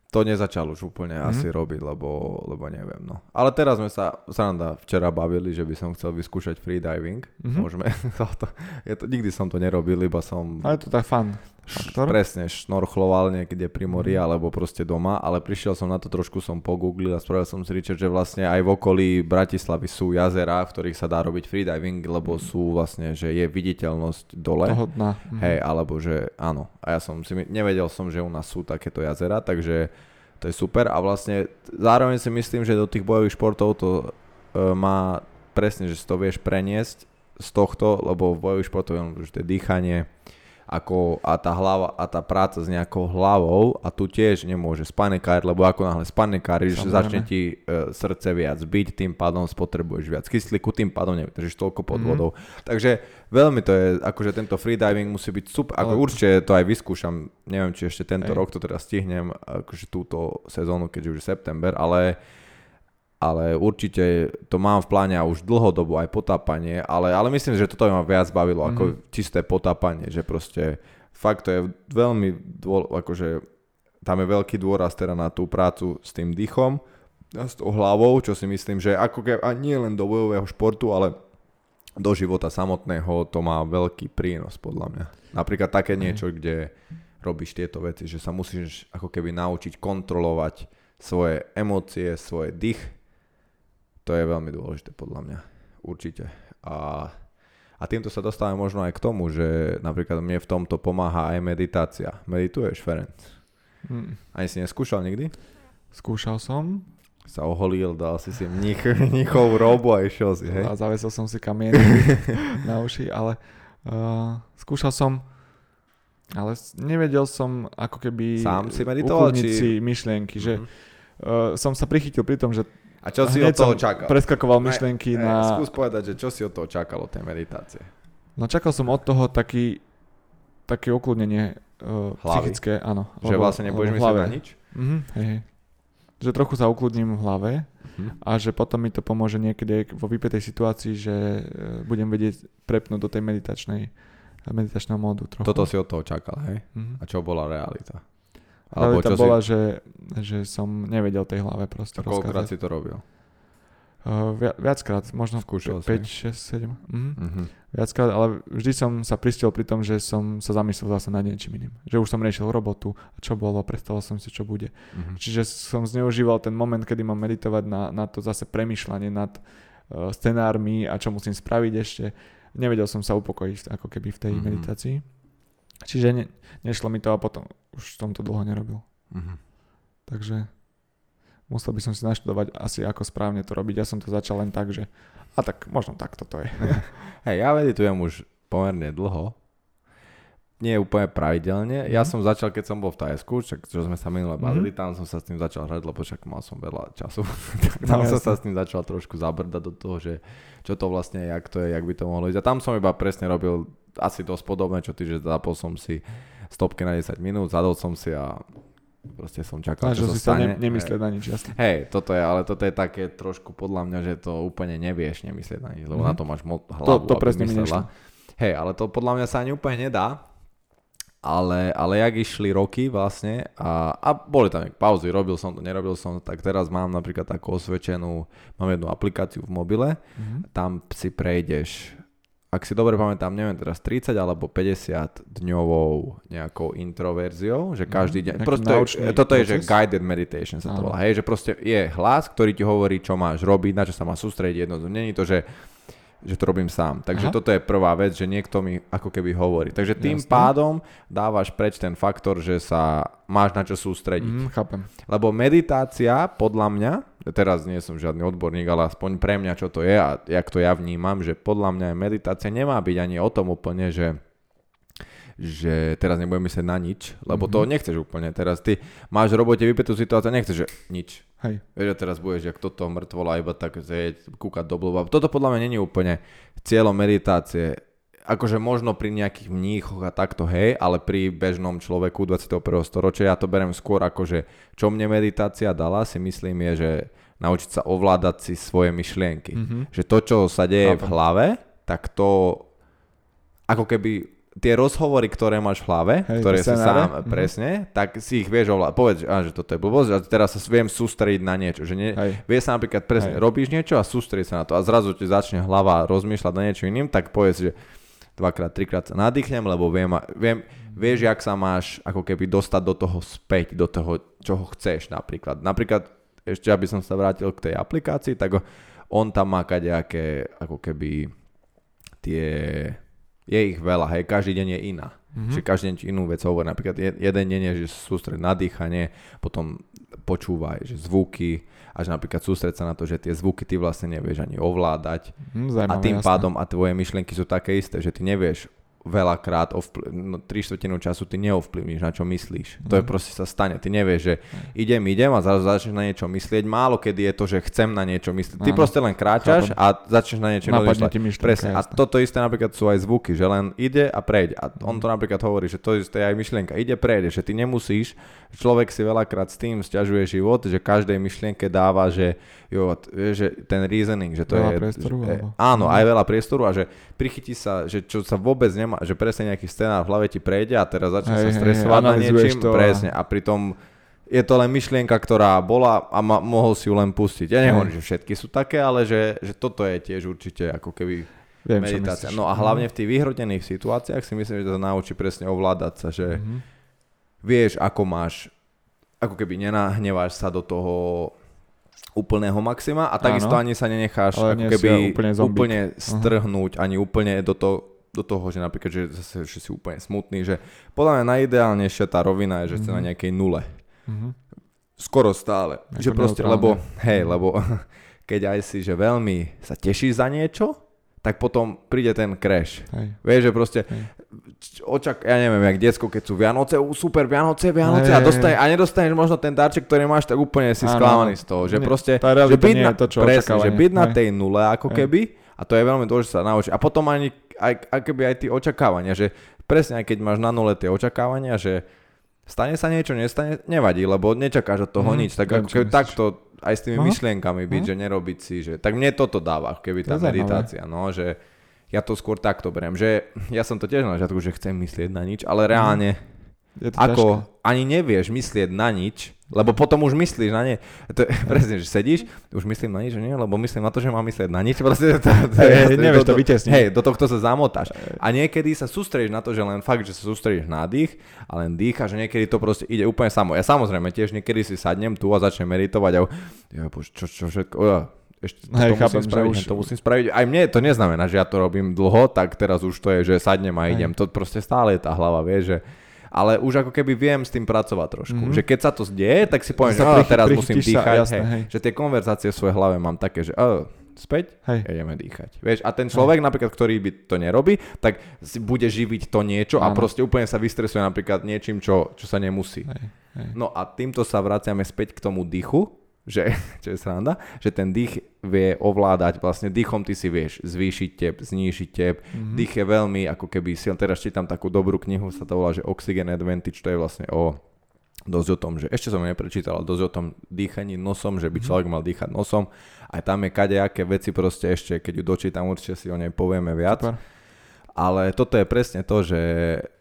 to nezačal už úplne Mhm. mm-hmm. asi robiť, lebo, lebo neviem. No. Ale teraz sme sa, sranda, včera bavili, že by som chcel vyskúšať freediving. Mhm. Mm-hmm. Môžeme, (laughs) toto, je to, nikdy som to nerobil, iba som Ale to tak fun faktor. presne šnorchloval niekde pri mori Mhm. alebo proste doma, ale prišiel som na to, trošku som pogooglil a spravil som si research, že vlastne aj v okolí Bratislavy sú jazera, v ktorých sa dá robiť freediving, lebo sú vlastne, že je viditeľnosť dole. Mhm. Toho dna. Mhm. Hej, alebo že áno. A ja som si, nevedel som, že u nás sú takéto jazera, takže to je super. A vlastne zároveň si myslím, že do tých bojových športov to e, má presne, že si to vieš preniesť z tohto, lebo v bojových športoch je dýchanie, ako a tá hlava a tá práca s nejakou hlavou a tu tiež nemôže spanikáriť, lebo ako náhle Samozrejme. začne ti e, srdce viac byť, tým pádom spotrebuješ viac kyslíku, tým pádom nevydržíš toľko pod Mhm. vodou. Takže veľmi to je, akože tento freediving musí byť super, ako Ale- určite to aj vyskúšam, neviem či ešte tento Hej. rok to teda stihnem, akože túto sezónu, keďže už je september, ale ale určite to mám v pláne a už dlhodobo aj potápanie, ale, ale myslím, že toto by ma viac bavilo Mhm. ako čisté potápanie, že proste fakt to je veľmi, dô, akože tam je veľký dôraz teda na tú prácu s tým dýchom a s tou hlavou, čo si myslím, že ako ke, a nie len do bojového športu, ale do života samotného to má veľký prínos podľa mňa. Napríklad také niečo, kde robíš tieto veci, že sa musíš ako keby naučiť kontrolovať svoje emócie, svoj dých. To je veľmi dôležité podľa mňa. Určite. A, a týmto sa dostávame možno aj k tomu, že napríklad mne v tomto pomáha aj meditácia. Medituješ, Ferenc? Mm. Ani si neskúšal nikdy? Skúšal som Sa oholil, dal si si mnich, (laughs) mnichovú robu a išiel si, hej? a zavesil som si kamienky (laughs) na uši, ale uh, skúšal som Ale nevedel som ako keby Sám si meditoval, či- myšlienky, že Mhm. uh, som sa prichytil pri tom, že A čo si od toho čakal? preskakoval Ne, myšlienky ne, na... Skús povedať, že čo si od toho čakal od tej meditácie. No čakal som od toho taký, také ukludnenie uh, Hlavy. psychické, áno. Že vlastne nebudeš myslieť na nič? Mhm, hej, hej. Že trochu sa ukludním v hlave Mhm. a že potom mi to pomôže niekedy vo vypetej situácii, že e, budem vedieť prepnúť do tej meditačnej meditačného módu trochu. Toto si od toho čakal, hej? Mhm. A čo bola realita? Ale to bola, že, že som nevedel tej hlave proste koľkokrát si to robil? Uh, vi- viackrát, možno Skúšal 5, si? 6, 7. Mhm. Mhm. Viackrát, ale vždy som sa pristiel pri tom, že som sa zamyslel zase nad niečím iným. Že už som riešil robotu, a čo bolo, predstavoval som si, čo bude. Mhm. Čiže som zneužíval ten moment, kedy mám meditovať na, na to zase premyšľanie nad uh, scenármi a čo musím spraviť ešte. Nevedel som sa upokojiť ako keby v tej Mhm. meditácii. Čiže ne, nešlo mi to a potom už som to dlho nerobil. Mhm. Takže musel by som si naštudovať asi ako správne to robiť. Ja som to začal len tak, že a tak možno takto to je. Hej, ja meditujem už pomerne dlho. Nie úplne pravidelne. Ja Mhm. som začal, keď som bol v Tajsku, čak, čo sme sa minule Mhm. bavili, tam som sa s tým začal hrať, lebo však mal som veľa času. (laughs) tak tam No, som jasne. sa s tým začal trošku zabrdať do toho, že čo to vlastne je, jak to je, jak by to mohlo ísť. A tam som iba presne robil asi dosť podobné, čo ty, že zapol som si stopky na 10 minút, zadol som si a proste som čakal, čo Snažil sa si sa ne, nemyslieť na nič, jasne. Hej, toto je, ale toto je také trošku podľa mňa, že to úplne nevieš nemyslieť na nič, lebo Mhm. na to máš mo- hlavu, to aby presne myslela. Hej, ale to podľa mňa sa ani úplne nedá. Ale, ale jak išli roky vlastne a, a boli tam pauzy, robil som to, nerobil som to, tak teraz mám napríklad takú osvedčenú, mám jednu aplikáciu v mobile, Mhm. tam si prejdeš, ak si dobre pamätám, neviem teraz 30 alebo 50 dňovou nejakou introverziou, že každý deň, Mhm. Proste, naučný toto je, že proces? guided meditation sa to volá, hej, že proste je hlas, ktorý ti hovorí, čo máš robiť, na čo sa máš sústrediť jedno, není to, že že to robím sám. Takže Aha. toto je prvá vec, že niekto mi ako keby hovorí. Takže tým Jasné. pádom dávaš preč ten faktor, že sa máš na čo sústrediť. Mm, chápem. Lebo meditácia, podľa mňa, teraz nie som žiadny odborník, ale aspoň pre mňa, čo to je a jak to ja vnímam, že podľa mňa meditácia nemá byť ani o tom úplne, že že teraz nebudem myslieť na nič, lebo mm-hmm. to Mhm. nechceš úplne. Teraz ty máš v robote vypetú situáciu, nechceš, že nič. Hej. Vieš, teraz budeš, jak toto mŕtvola, iba tak zjeť, kúkať do blba. Toto podľa mňa není úplne cieľom meditácie. Akože možno pri nejakých mníchoch a takto, hej, ale pri bežnom človeku 21. storočia ja to berem skôr ako, že čo mne meditácia dala, si myslím je, že naučiť sa ovládať si svoje myšlienky. Mhm. Že to, čo sa deje v Chápem. hlave, tak to ako keby tie rozhovory, ktoré máš v hlave, Hej, ktoré si sám, Mhm. presne, tak si ich vieš ovládať. Povedz, že, á, že toto je blbosť a teraz sa viem sústrediť na niečo. Že nie, Hej. vie sa napríklad presne, Hej. robíš niečo a sústrediť sa na to a zrazu ti začne hlava rozmýšľať na niečo iným, tak povedz, že dvakrát, trikrát sa nadýchnem, lebo viem, viem, vieš, jak sa máš ako keby dostať do toho späť, do toho, čo ho chceš napríklad. Napríklad, ešte aby som sa vrátil k tej aplikácii, tak on tam má kadejaké ako keby tie, je ich veľa, hej, každý deň je iná. Mhm. Že každý deň inú vec hovorí. Napríklad je- jeden deň je, že sústred na dýchanie, potom počúvaj, že zvuky, až napríklad sústred sa na to, že tie zvuky ty vlastne nevieš ani ovládať. Mm, A zaujímavé, tým jasné. pádom a tvoje myšlienky sú také isté, že ty nevieš veľakrát, ovpl- no, tri štvrtinu času ty neovplyvníš, na čo myslíš. To je Mhm. proste sa stane. Ty nevieš, že idem, idem a zrazu začneš na niečo myslieť. Málo kedy je to, že chcem na niečo myslieť. Ty Áno. proste len kráčaš Chápem. a začneš na niečo Napadne rozmýšľať. ti myšlienka, Presne. A jasné. toto isté napríklad sú aj zvuky, že len ide a prejde. A on Mhm. to napríklad hovorí, že to isté je aj myšlienka. Ide, prejde, že ty nemusíš. Človek si veľakrát s tým sťažuje život, že každej myšlienke dáva, že, jo, že ten reasoning, že to Veľa je... priestoru, že, áno, Mhm. aj veľa priestoru a že prichytí sa, že čo sa vôbec nemá, že presne nejaký scenár v hlave ti prejde a teraz začne Hej, sa hej, stresovať na analyzuješ niečím. to a- Presne. A pritom je to len myšlienka, ktorá bola a ma, mohol si ju len pustiť. Ja nehovorím, že všetky sú také, ale že, že toto je tiež určite ako keby Viem, meditácia. No a hlavne v tých vyhrotených situáciách si myslím, že to naučí presne ovládať sa, že Mhm. vieš, ako máš, ako keby nenahneváš sa do toho úplného maxima a takisto Áno. ani sa nenecháš Ale ako keby úplne zombík. úplne strhnúť, ani úplne do toho, do toho, že napríklad, že, zase, že si úplne smutný, že podľa mňa najideálnejšia tá rovina je, že ste na Mhm. nejakej nule. Mhm. Skoro stále. Ako že proste, lebo, hej, lebo (laughs) keď aj si, že veľmi sa tešíš za niečo, tak potom príde ten crash. Hej. Vieš, že proste Hej. očak, ja neviem, jak detsko, keď sú Vianoce, ú, super Vianoce, Vianoce a, Hej. dostane, a nedostaneš možno ten darček, ktorý máš, tak úplne si sklamaný z toho, že Nie, proste, že byť na, je to, čo presne, že byť na tej nule ako Hej. keby, a to je veľmi dôležité sa naučiť. A potom ani, aj, keby aj tie očakávania, že presne aj keď máš na nule tie očakávania, že stane sa niečo, nestane, nevadí, lebo nečakáš od toho Mhm, nič. Tak viem, ako takto aj s tými Aha. myšlienkami byť, Aha. že nerobiť si, že tak mne toto dáva, keby tá meditácia, no, že ja to skôr takto beriem, že ja som to tiež na začiatku, že chcem myslieť na nič, ale reálne Je to ako ťažké. ani nevieš myslieť na nič, lebo potom už myslíš na ne. To je (laughs) presne, že sedíš, už myslím na nič, že nie, lebo myslím na to, že mám myslieť na nič. Proste, (laughs) to, to, Hej, hej, nevieš to vytiesniť. Hej, do tohto sa zamotáš. A niekedy sa sústredíš na to, že len fakt, že sa sústredíš na dých a len dýcháš, že niekedy to proste ide úplne samo. Ja samozrejme tiež niekedy si sadnem tu a začnem meditovať a ja, bože, čo, čo všetko, ja, ešte to, Hej, to musím chápem, že spraviť, už- to musím spraviť. Aj mne to neznamená, že ja to robím dlho, tak teraz už to je, že sadnem a Hej. idem. To proste stále je tá hlava, vieš, že ale už ako keby viem s tým pracovať trošku. Mhm. Mm-hmm. Že keď sa to deje, tak si poviem, že Sa "Á, prichy- teraz prichytíš musím sa, dýchať. jasné, hej. hej. Že tie konverzácie v svojej hlave mám také, že "Á, späť, Hej. ideme dýchať. Vieš, a ten človek napríklad, ktorý by to nerobí, tak si bude živiť to niečo a Áno. proste úplne sa vystresuje napríklad niečím, čo, čo sa nemusí. Hej, hej. No a týmto sa vraciame späť k tomu dýchu, že, (laughs) čo je sranda, že ten dých vie ovládať, vlastne dýchom ty si vieš zvýšiť tep, znížiť tep. Mm-hmm. Dých je veľmi ako keby sil, teraz čítam takú dobrú knihu, sa to volá, že Oxygen Advantage, to je vlastne o dosť o tom, že ešte som neprečítal, ale dosť o tom dýchaní nosom, že by človek mal dýchať nosom. Aj tam je kadejaké veci proste ešte, keď ju dočítam, určite si o nej povieme viac. Super. Ale toto je presne to, že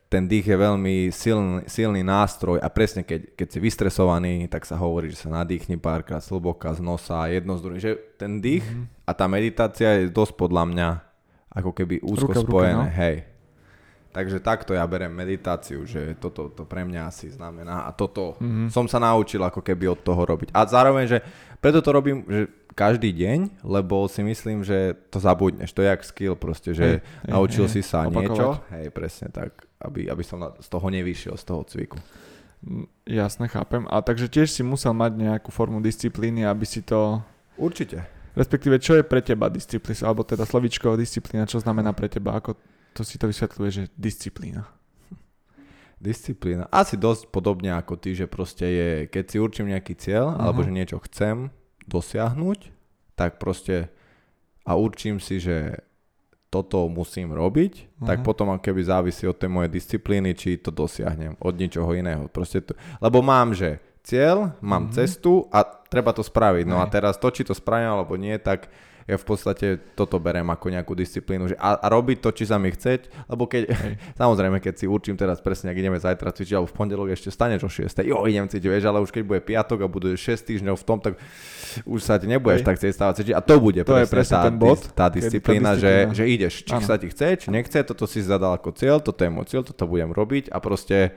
ten dých je veľmi silný, silný nástroj a presne keď, keď si vystresovaný, tak sa hovorí, že sa nadýchni párkrát slboka z nosa, jedno z druhým. Že ten dých mm-hmm. a tá meditácia je dosť podľa mňa ako keby úzko Ruka v ruke, spojené. no. Hej. Takže takto ja berem meditáciu, že toto to pre mňa asi znamená a toto mm-hmm. som sa naučil ako keby od toho robiť. A zároveň, že preto to robím, že každý deň, lebo si myslím, že to zabudneš. To je jak skill proste, že Hej, naučil hej, si sa opakovať. niečo. Hej, presne tak, aby, aby som na, z toho nevyšiel, z toho cviku. Mm, Jasne, chápem. A takže tiež si musel mať nejakú formu disciplíny, aby si to... Určite. Respektíve, čo je pre teba disciplína? Alebo teda slovíčko disciplína, čo znamená pre teba? Ako to si to vysvetľuje, že disciplína? Disciplína. Asi dosť podobne ako ty, že proste je, keď si určím nejaký cieľ, Aha. alebo že niečo chcem dosiahnuť, tak proste a určím si, že toto musím robiť, tak Aha. potom ako keby závisí od tej mojej disciplíny, či to dosiahnem, od ničoho iného. Proste to, lebo mám, že cieľ, mám Mhm. cestu a treba to spraviť. No a Hej. teraz to, či to spravím alebo nie, tak ja v podstate toto berem ako nejakú disciplínu. Že a, a robiť to, či sa mi chceť, lebo keď, Hej. (laughs) samozrejme, keď si určím teraz presne, ak ideme zajtra cvičiť, alebo v pondelok ešte staneš o 6. Jo, idem cvičiť, vieš, ale už keď bude piatok a bude 6 týždňov v tom, tak už sa ti nebudeš Hej. tak chcieť stávať cvičiť. A to bude To je presne, presne tá, ten bod, tá kedy tá disciplína, že, disciplína. že ideš, či Áno. sa ti chce, či nechce, toto si zadal ako cieľ, toto je môj cieľ, toto budem robiť a proste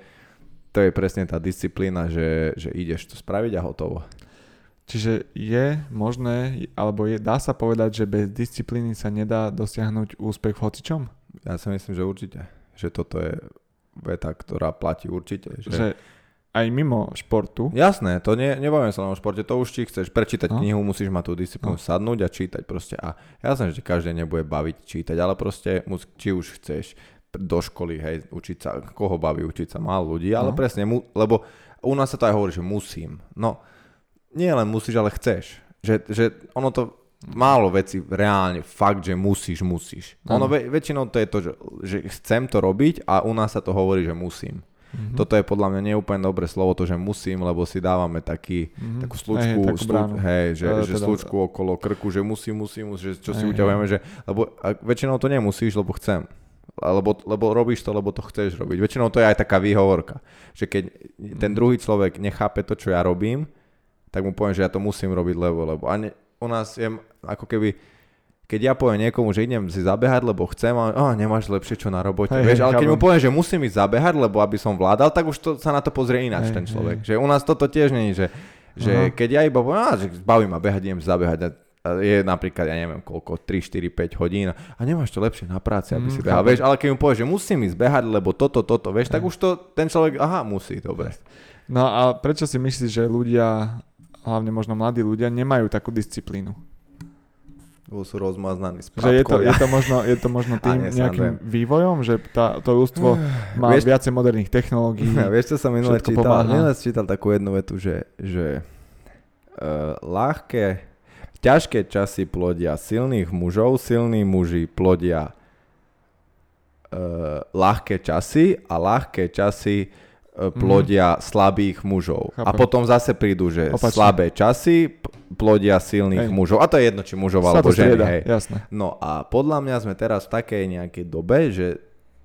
to je presne tá disciplína, že, že ideš to spraviť a hotovo. Čiže je možné, alebo je, dá sa povedať, že bez disciplíny sa nedá dosiahnuť úspech v hocičom? Ja si myslím, že určite. Že toto je veta, ktorá platí určite. Že... Že aj mimo športu, Jasné, to nie, nebavím sa len o športe, to už či chceš prečítať No. knihu, musíš mať tú disciplínu, No. sadnúť a čítať proste. A jasné, že každý nebude baviť čítať, ale proste či už chceš do školy, hej, učiť sa, koho baví učiť sa, málo ľudí, ale No. presne, mu, lebo u nás sa to aj hovorí, že musím. No, nie len musíš, ale chceš. Že, že ono to, málo veci reálne, fakt, že musíš, musíš. Ono Áno. ve, väčšinou to je to, že, že chcem to robiť a u nás sa to hovorí, že musím. Mhm. Toto je podľa mňa neúplne dobré slovo, to, že musím, lebo si dávame taký, Mhm. takú slučku, Hej, takú slu, bránu. hej, že, E, že teda- slučku okolo krku, že musím, musím, musím že čo si Hej, uťahujeme, že, lebo a väčšinou to nemusíš, lebo chcem. Lebo, lebo robíš to, lebo to chceš robiť. Väčšinou to je aj taká výhovorka, že keď ten Mhm. druhý človek nechápe to, čo ja robím, tak mu poviem, že ja to musím robiť, lebo, lebo. A ne, u nás je ako keby, keď ja poviem niekomu, že idem si zabehať, lebo chcem, a oh, nemáš lepšie čo na robote. Hej, Vieš, ale keď mu poviem, že musím ísť zabehať, lebo aby som vládal, tak už to, sa na to pozrie ináč Hej, ten človek. hej. Že u nás toto tiež je, že, že Aha. keď ja iba poviem, "Á, že baví ma behať, idem zabehať. Je napríklad, ja neviem koľko, 3, 4, 5 hodín a nemáš to lepšie na práci, aby Mm, si behal. chápem. Vieš, ale keď mu povieš, že musím ísť behať, lebo toto, toto, vieš, tak už to ten človek, aha, musí, dobre. No a prečo si myslíš, že ľudia, hlavne možno mladí ľudia, nemajú takú disciplínu? Lebo sú rozmaznaní Že je to, je to možno, je to možno (laughs) tým nie, nejakým vývojom, že tá, to ľudstvo má Vieš- viacej moderných technológií. (laughs) Vieš, čo som minule čítal? pomáha. Minule som čítal takú jednu vetu, že, že uh, ľahké, ťažké časy plodia silných mužov, silní muži plodia uh, ľahké časy a ľahké časy uh, plodia slabých mužov. A Chápem. potom zase prídu, že Opačne. slabé časy plodia silných Hej. mužov. A to je jedno, či mužov Sa alebo ženy. Hej. jasné. No a podľa mňa sme teraz v takej nejakej dobe, že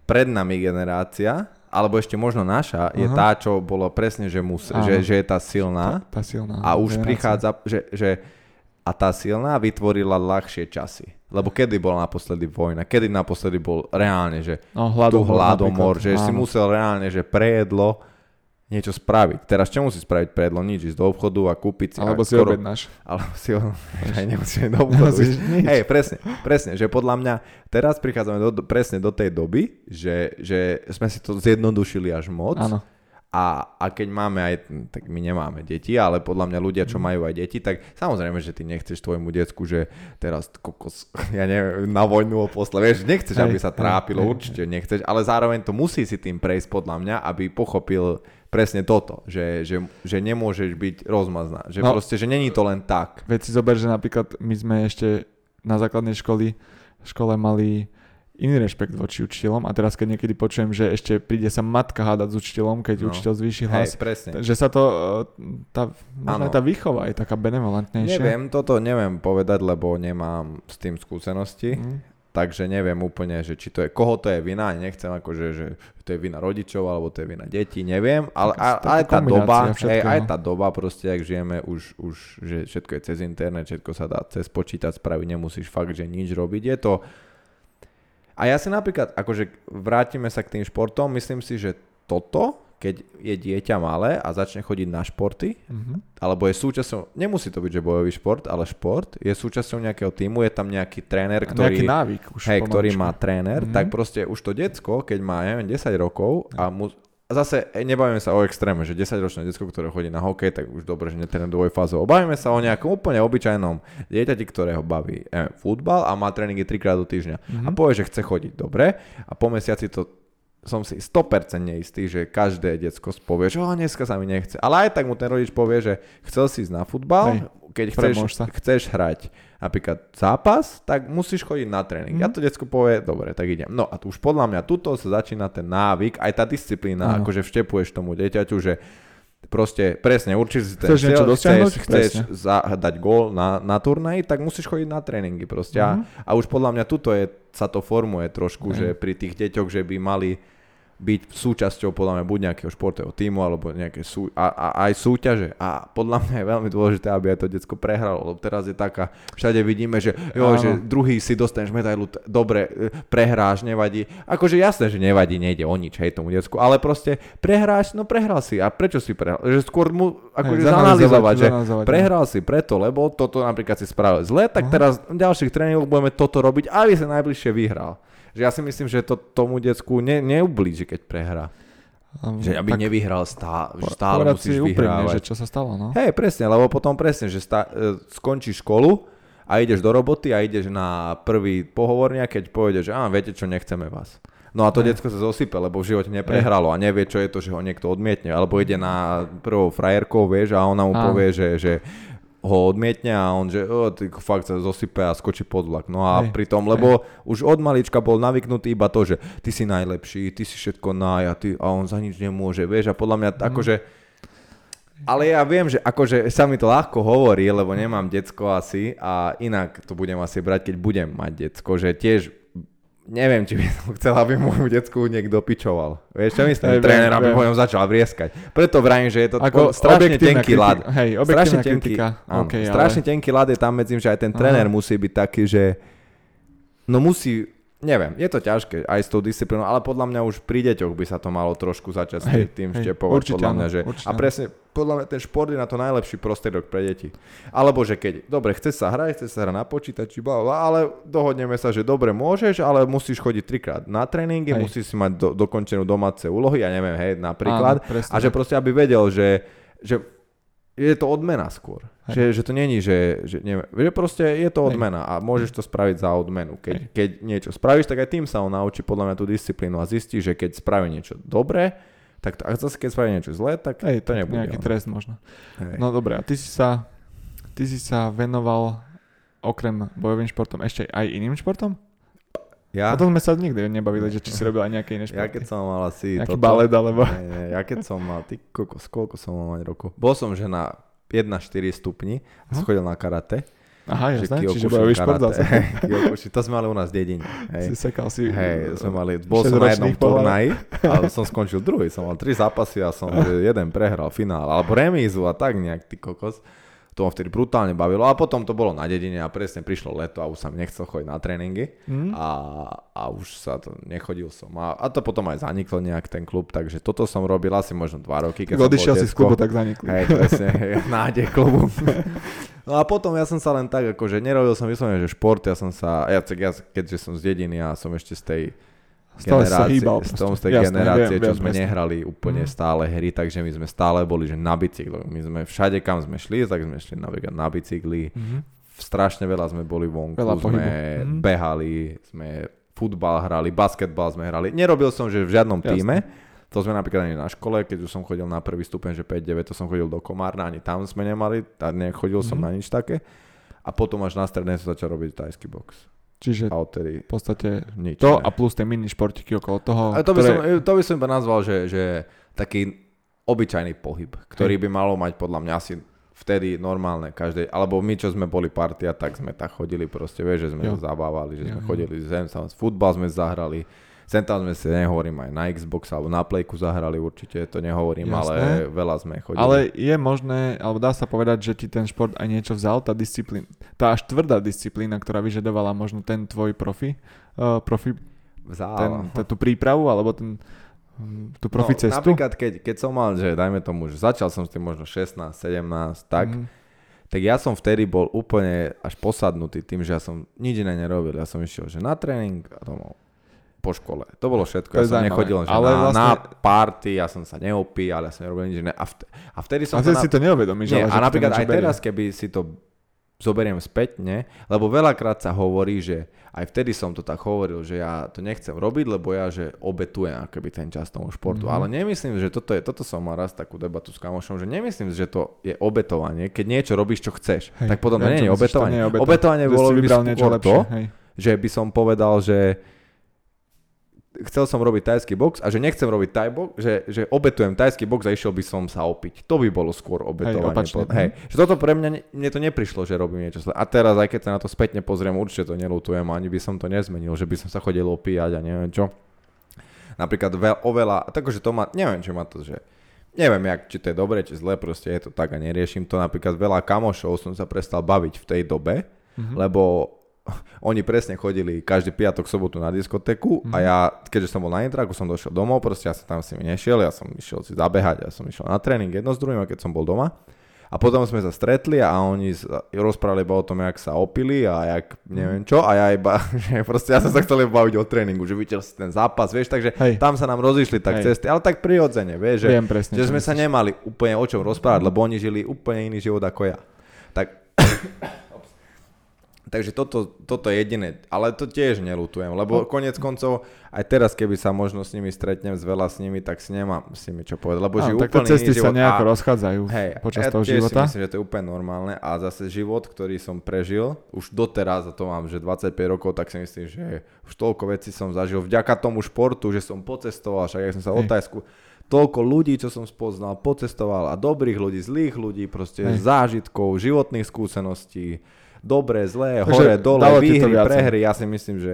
pred nami generácia, alebo ešte možno naša, je Aha. tá, čo bolo presne, že, mus, Áno. že, že je tá silná Tá, tá silná a už generácia. prichádza, že, že a tá silná vytvorila ľahšie časy. Lebo kedy bola naposledy vojna? Kedy naposledy bol reálne, že No, tu hladomor, hladomor, že napríklad. si Áno. musel reálne, že prejedlo niečo spraviť. Teraz čo musí spraviť prejedlo? Nič, ísť do obchodu a kúpiť si. Alebo si objednáš. alebo si ho... (laughs) Aj nemusíš do obchodu. Hej, presne, presne, že podľa mňa teraz prichádzame do- presne do tej doby, že, že sme si to zjednodušili až moc. Áno. A, a keď máme aj, tak my nemáme deti, ale podľa mňa ľudia, Mhm. čo majú aj deti, tak samozrejme, že ty nechceš tvojmu decku, že teraz kokos, (laughs) ja neviem, na vojnu ho posle, vieš, nechceš, aby sa trápilo, určite nechceš, ale zároveň to musí si tým prejsť podľa mňa, aby pochopil presne toto, že, že, že nemôžeš byť rozmazná, že No. proste, že není to len tak. Veď si zober, že napríklad my sme ešte na základnej školy, škole mali iný rešpekt voči učiteľom a teraz keď niekedy počujem, že ešte príde sa matka hádať s učiteľom, keď No. učiteľ zvýši Hej, hlas, presne. že sa to, e, tá, možno aj tá výchova je taká benevolentnejšia. Neviem, toto neviem povedať, lebo nemám s tým skúsenosti. Mm. Takže neviem úplne, že či to je, koho to je vina, nechcem akože, že to je vina rodičov, alebo to je vina detí, neviem, ale Taká- a, taká aj tá doba, hej, aj tá doba proste, ak žijeme už, už, že všetko je cez internet, všetko sa dá cez počítač spraviť, nemusíš fakt, že nič robiť, je to... A ja si napríklad, akože vrátime sa k tým športom, myslím si, že toto, keď je dieťa malé a začne chodiť na športy, Mhm. alebo je súčasťou, nemusí to byť, že bojový šport, ale šport, je súčasťou nejakého týmu, je tam nejaký tréner, ktorý, Nejaký návyk už hej, ktorý má tréner, Mhm. tak proste už to decko, keď má, neviem, 10 rokov a mu, a zase e, nebavíme sa o extréme, že 10-ročné decko, ktoré chodí na hokej, tak už dobre, že netrénuje dvojfázov. Bavíme sa o nejakom úplne obyčajnom dieťati, ktorého baví e, futbal a má tréningy trikrát do týždňa. Mhm. A povie, že chce chodiť dobre a po mesiaci to som si 100% istý, že každé decko povie, že dneska sa mi nechce. Ale aj tak mu ten rodič povie, že chcel si ísť na futbal, Hej, keď chceš, sa. chceš hrať napríklad zápas, tak musíš chodiť na tréning. Mhm. A to decko povie, dobre, tak idem. No a tu už podľa mňa tuto sa začína ten návyk, aj tá disciplína, Áno. akože vštepuješ tomu dieťaťu, že proste presne určite si ten Chceš cieľ, chceš, chceš za, dať gól na, na turnaji, tak musíš chodiť na tréningy proste. Mhm. A, a už podľa mňa tuto je, sa to formuje trošku, Hej. že pri tých deťoch, že by mali byť súčasťou podľa mňa buď nejakého športového týmu alebo nejaké sú, a, a, aj súťaže a podľa mňa je veľmi dôležité, aby aj to decko prehralo, lebo teraz je taká, všade vidíme, že, jo, Áno. že druhý si dostaneš medailu, t- dobre, e, prehráš, nevadí. Akože jasné, že nevadí, nejde o nič, hej, tomu decku, ale proste prehráš, no prehral si. A prečo si prehral? Že skôr mu akože Hej, zanalizovať, že zanalizovať, prehral si preto, lebo toto napríklad si spravil zle, tak Aha. teraz v ďalších tréningoch budeme toto robiť, aby sa najbližšie vyhral. Že ja si myslím, že to tomu decku ne, neublíži, keď prehrá. Um, Že aby tak nevyhral stále, že stále musíš si úprimne, že čo sa stalo, no. Hej, presne, lebo potom presne, že sta- e, skončíš školu a ideš do roboty a ideš na prvý pohovornia, keď povede, že á, viete čo, nechceme vás. No a to Hej. detsko sa zosype, lebo v živote neprehralo a nevie, čo je to, že ho niekto odmietne. Alebo ide na prvou frajerkou, vieš, a ona mu Áno. povie, že, že ho odmietne a on, že o, ty fakt sa zosype a skočí pod vlak. No a Hej. pritom, lebo už od malička bol navyknutý iba to, že ty si najlepší, ty si všetko naj a, ty, a on za nič nemôže, vieš, a podľa mňa Mhm. akože ale ja viem, že akože sa mi to ľahko hovorí, lebo nemám decko asi a inak to budem asi brať, keď budem mať decko, že tiež neviem, či by (laughs) som chcel, aby môjmu decku niekto pičoval. Vieš, čo myslím? Tréner, aby po ňom začal vrieskať. Preto vrajím, že je to Ako strašne tenký kritika- ľad. hej, strašne tenký, áno, ale- strašne tenký ľad je tam medzi že aj ten tréner Aha. musí byť taký, že no musí, neviem, je to ťažké aj s tou disciplínou, ale podľa mňa už pri deťoch by sa to malo trošku začať Hej, tým hej, štepovať, určite podľa mňa, že určite a presne, podľa mňa ten šport je na to najlepší prostriedok pre deti. Alebo že keď, dobre, chceš sa hrať, chceš sa hrať na počítači, ale dohodneme sa, že dobre môžeš, ale musíš chodiť trikrát na tréningy, Hej. musíš si mať do, dokončenú domáce úlohy, ja neviem, hej, napríklad. Áno, presne a že proste, aby vedel, že, že je to odmena skôr. Že, že to není, že, že, neviem, že proste je to odmena a môžeš to spraviť za odmenu. Keď, keď niečo spravíš, tak aj tým sa on naučí podľa mňa tú disciplínu a zistí, že keď spraví niečo dobré, tak to, a zase keď spraví niečo zlé, tak Hej, to nebude. Nejaký on. trest možno. Hej. No dobre, a ty si sa, ty si sa venoval okrem bojovým športom ešte aj iným športom? Ja? O tom sme sa nikdy nebavili, že či si robil aj nejaké iné športy. Ja keď som mal asi... Nejaký toto, balet alebo... Nie, nie, ja keď som mal, ty kokos, koľko som mal mať roku? Bol som že na 1-4 stupni a chodil na karate. Aha, jasné, čiže bojový šport zase. (laughs) to sme mali u nás v dedine. Hej. Si sekal si hej, sme mali, bol som na jednom turnaji, ale som skončil druhý. Som mal tri zápasy a som jeden prehral finál, alebo remízu a tak nejak, ty kokos to ma vtedy brutálne bavilo a potom to bolo na dedine a presne prišlo leto a už sa mi nechcel chodiť na tréningy mm. a, a už sa to, nechodil som a, a to potom aj zaniklo nejak ten klub, takže toto som robil asi možno dva roky. Keď odišiel si z klubu, tak zaniklo. Hej, presne, (laughs) (laughs) nádej klubu. No a potom ja som sa len tak, akože nerobil som vyslovene, že šport, ja som sa, ja, ja keďže som z dediny a som ešte z tej Stále sa hýbal. Z tom z tej Jasné, generácie, viem, čo viem, sme presne. nehrali úplne mm. stále hry, takže my sme stále boli že na bicykli. My sme všade, kam sme šli, tak sme šli na, na bicykli. Mm-hmm. Strašne veľa sme boli vonku, veľa sme mm-hmm. behali, sme futbal hrali, basketbal sme hrali. Nerobil som, že v žiadnom Jasné. týme. To sme napríklad ani na škole, keď už som chodil na prvý stupeň, že 5-9, to som chodil do Komárna, ani tam sme nemali, a nechodil mm-hmm. som mhm. na nič také. A potom až na strednej som začal robiť tajský box. Čiže a odtedy v podstate nič, to ne. a plus tie mini športiky okolo toho. A to, by ktoré... som, to by som iba nazval, že, že taký obyčajný pohyb, ktorý by malo mať podľa mňa asi vtedy normálne každej, alebo my, čo sme boli partia, tak sme tak chodili proste, vieš, že sme jo. zabávali, že jo, sme jo. chodili zem, futbal sme zahrali, Sem tam sme si, nehovorím, aj na Xbox alebo na Playku zahrali určite, to nehovorím, Jasné. ale veľa sme chodili. Ale je možné, alebo dá sa povedať, že ti ten šport aj niečo vzal, tá disciplína, tá až tvrdá disciplína, ktorá vyžadovala možno ten tvoj profi, uh, profi vzal. Ten, tú prípravu, alebo ten, hm, tú profi no, cestu? Napríklad, keď, keď som mal, že dajme tomu, že začal som s tým možno 16, 17, tak, mm. tak ja som vtedy bol úplne až posadnutý tým, že ja som nič iné nerobil. Ja som išiel, že na tréning a domov po škole. To bolo všetko. To ja som nechodil že ale na, vlastne... na party, ja som sa neopíjal, ja som nerobil nič iné. A, vt- a vtedy som... A sa si to neuvedomíš. Nie, a napríklad aj berie. teraz, keby si to zoberiem spätne, lebo veľakrát sa hovorí, že aj vtedy som to tak hovoril, že ja to nechcem robiť, lebo ja, že obetujem akoby ten čas tomu športu. Mm-hmm. Ale nemyslím, že toto je, toto som mal raz takú debatu s kamošom, že nemyslím, že to je obetovanie. Keď niečo robíš, čo chceš, hej, tak potom to nie je obetovanie. Obetovanie bolo by skôr to, hej. že by som povedal, že chcel som robiť tajský box a že nechcem robiť taj box, že, že obetujem tajský box a išiel by som sa opiť. To by bolo skôr obetovanie. Hej, hej. Že toto pre mňa, mne to neprišlo, že robím niečo zle. A teraz, aj keď sa na to spätne pozriem, určite to nelutujem, ani by som to nezmenil, že by som sa chodil opíjať a neviem čo. Napríklad veľ, oveľa, takže to má, neviem, čo má to, že neviem, jak, či to je dobre, či zle, proste je to tak a neriešim to. Napríklad veľa kamošov som sa prestal baviť v tej dobe, mm-hmm. lebo oni presne chodili každý piatok, sobotu na diskotéku mm. a ja, keďže som bol na intraku, som došiel domov, proste ja som tam s nimi nešiel, ja som išiel si zabehať, ja som išiel na tréning jedno s druhým, keď som bol doma. A potom sme sa stretli a oni rozprávali iba o tom, jak sa opili a jak neviem čo a ja iba, (laughs) že proste ja som sa chcel baviť o tréningu, že videl si ten zápas, vieš, takže Hej. tam sa nám rozišli tak Hej. cesty, ale tak prirodzene, vieš, že, Viem presne, že sme myslíš. sa nemali úplne o čom rozprávať, lebo oni žili úplne iný život ako ja. Tak (coughs) Takže toto, toto je jediné, ale to tiež nelutujem, lebo konec koncov aj teraz, keby sa možno s nimi stretnem s veľa s nimi, tak si nemám s nimi čo povedať, lebo žijú úplne cesty sa nejako a, rozchádzajú hej, počas ja toho života. si myslím, že to je úplne normálne a zase život, ktorý som prežil, už doteraz, a to mám, že 25 rokov, tak si myslím, že už toľko vecí som zažil vďaka tomu športu, že som pocestoval, však ja som sa hej. Tajsku, toľko ľudí, čo som spoznal, pocestoval a dobrých ľudí, zlých ľudí, proste hej. zážitkov, životných skúseností, dobré, zlé, Takže hore, dole, výhry, prehry, ja si myslím, že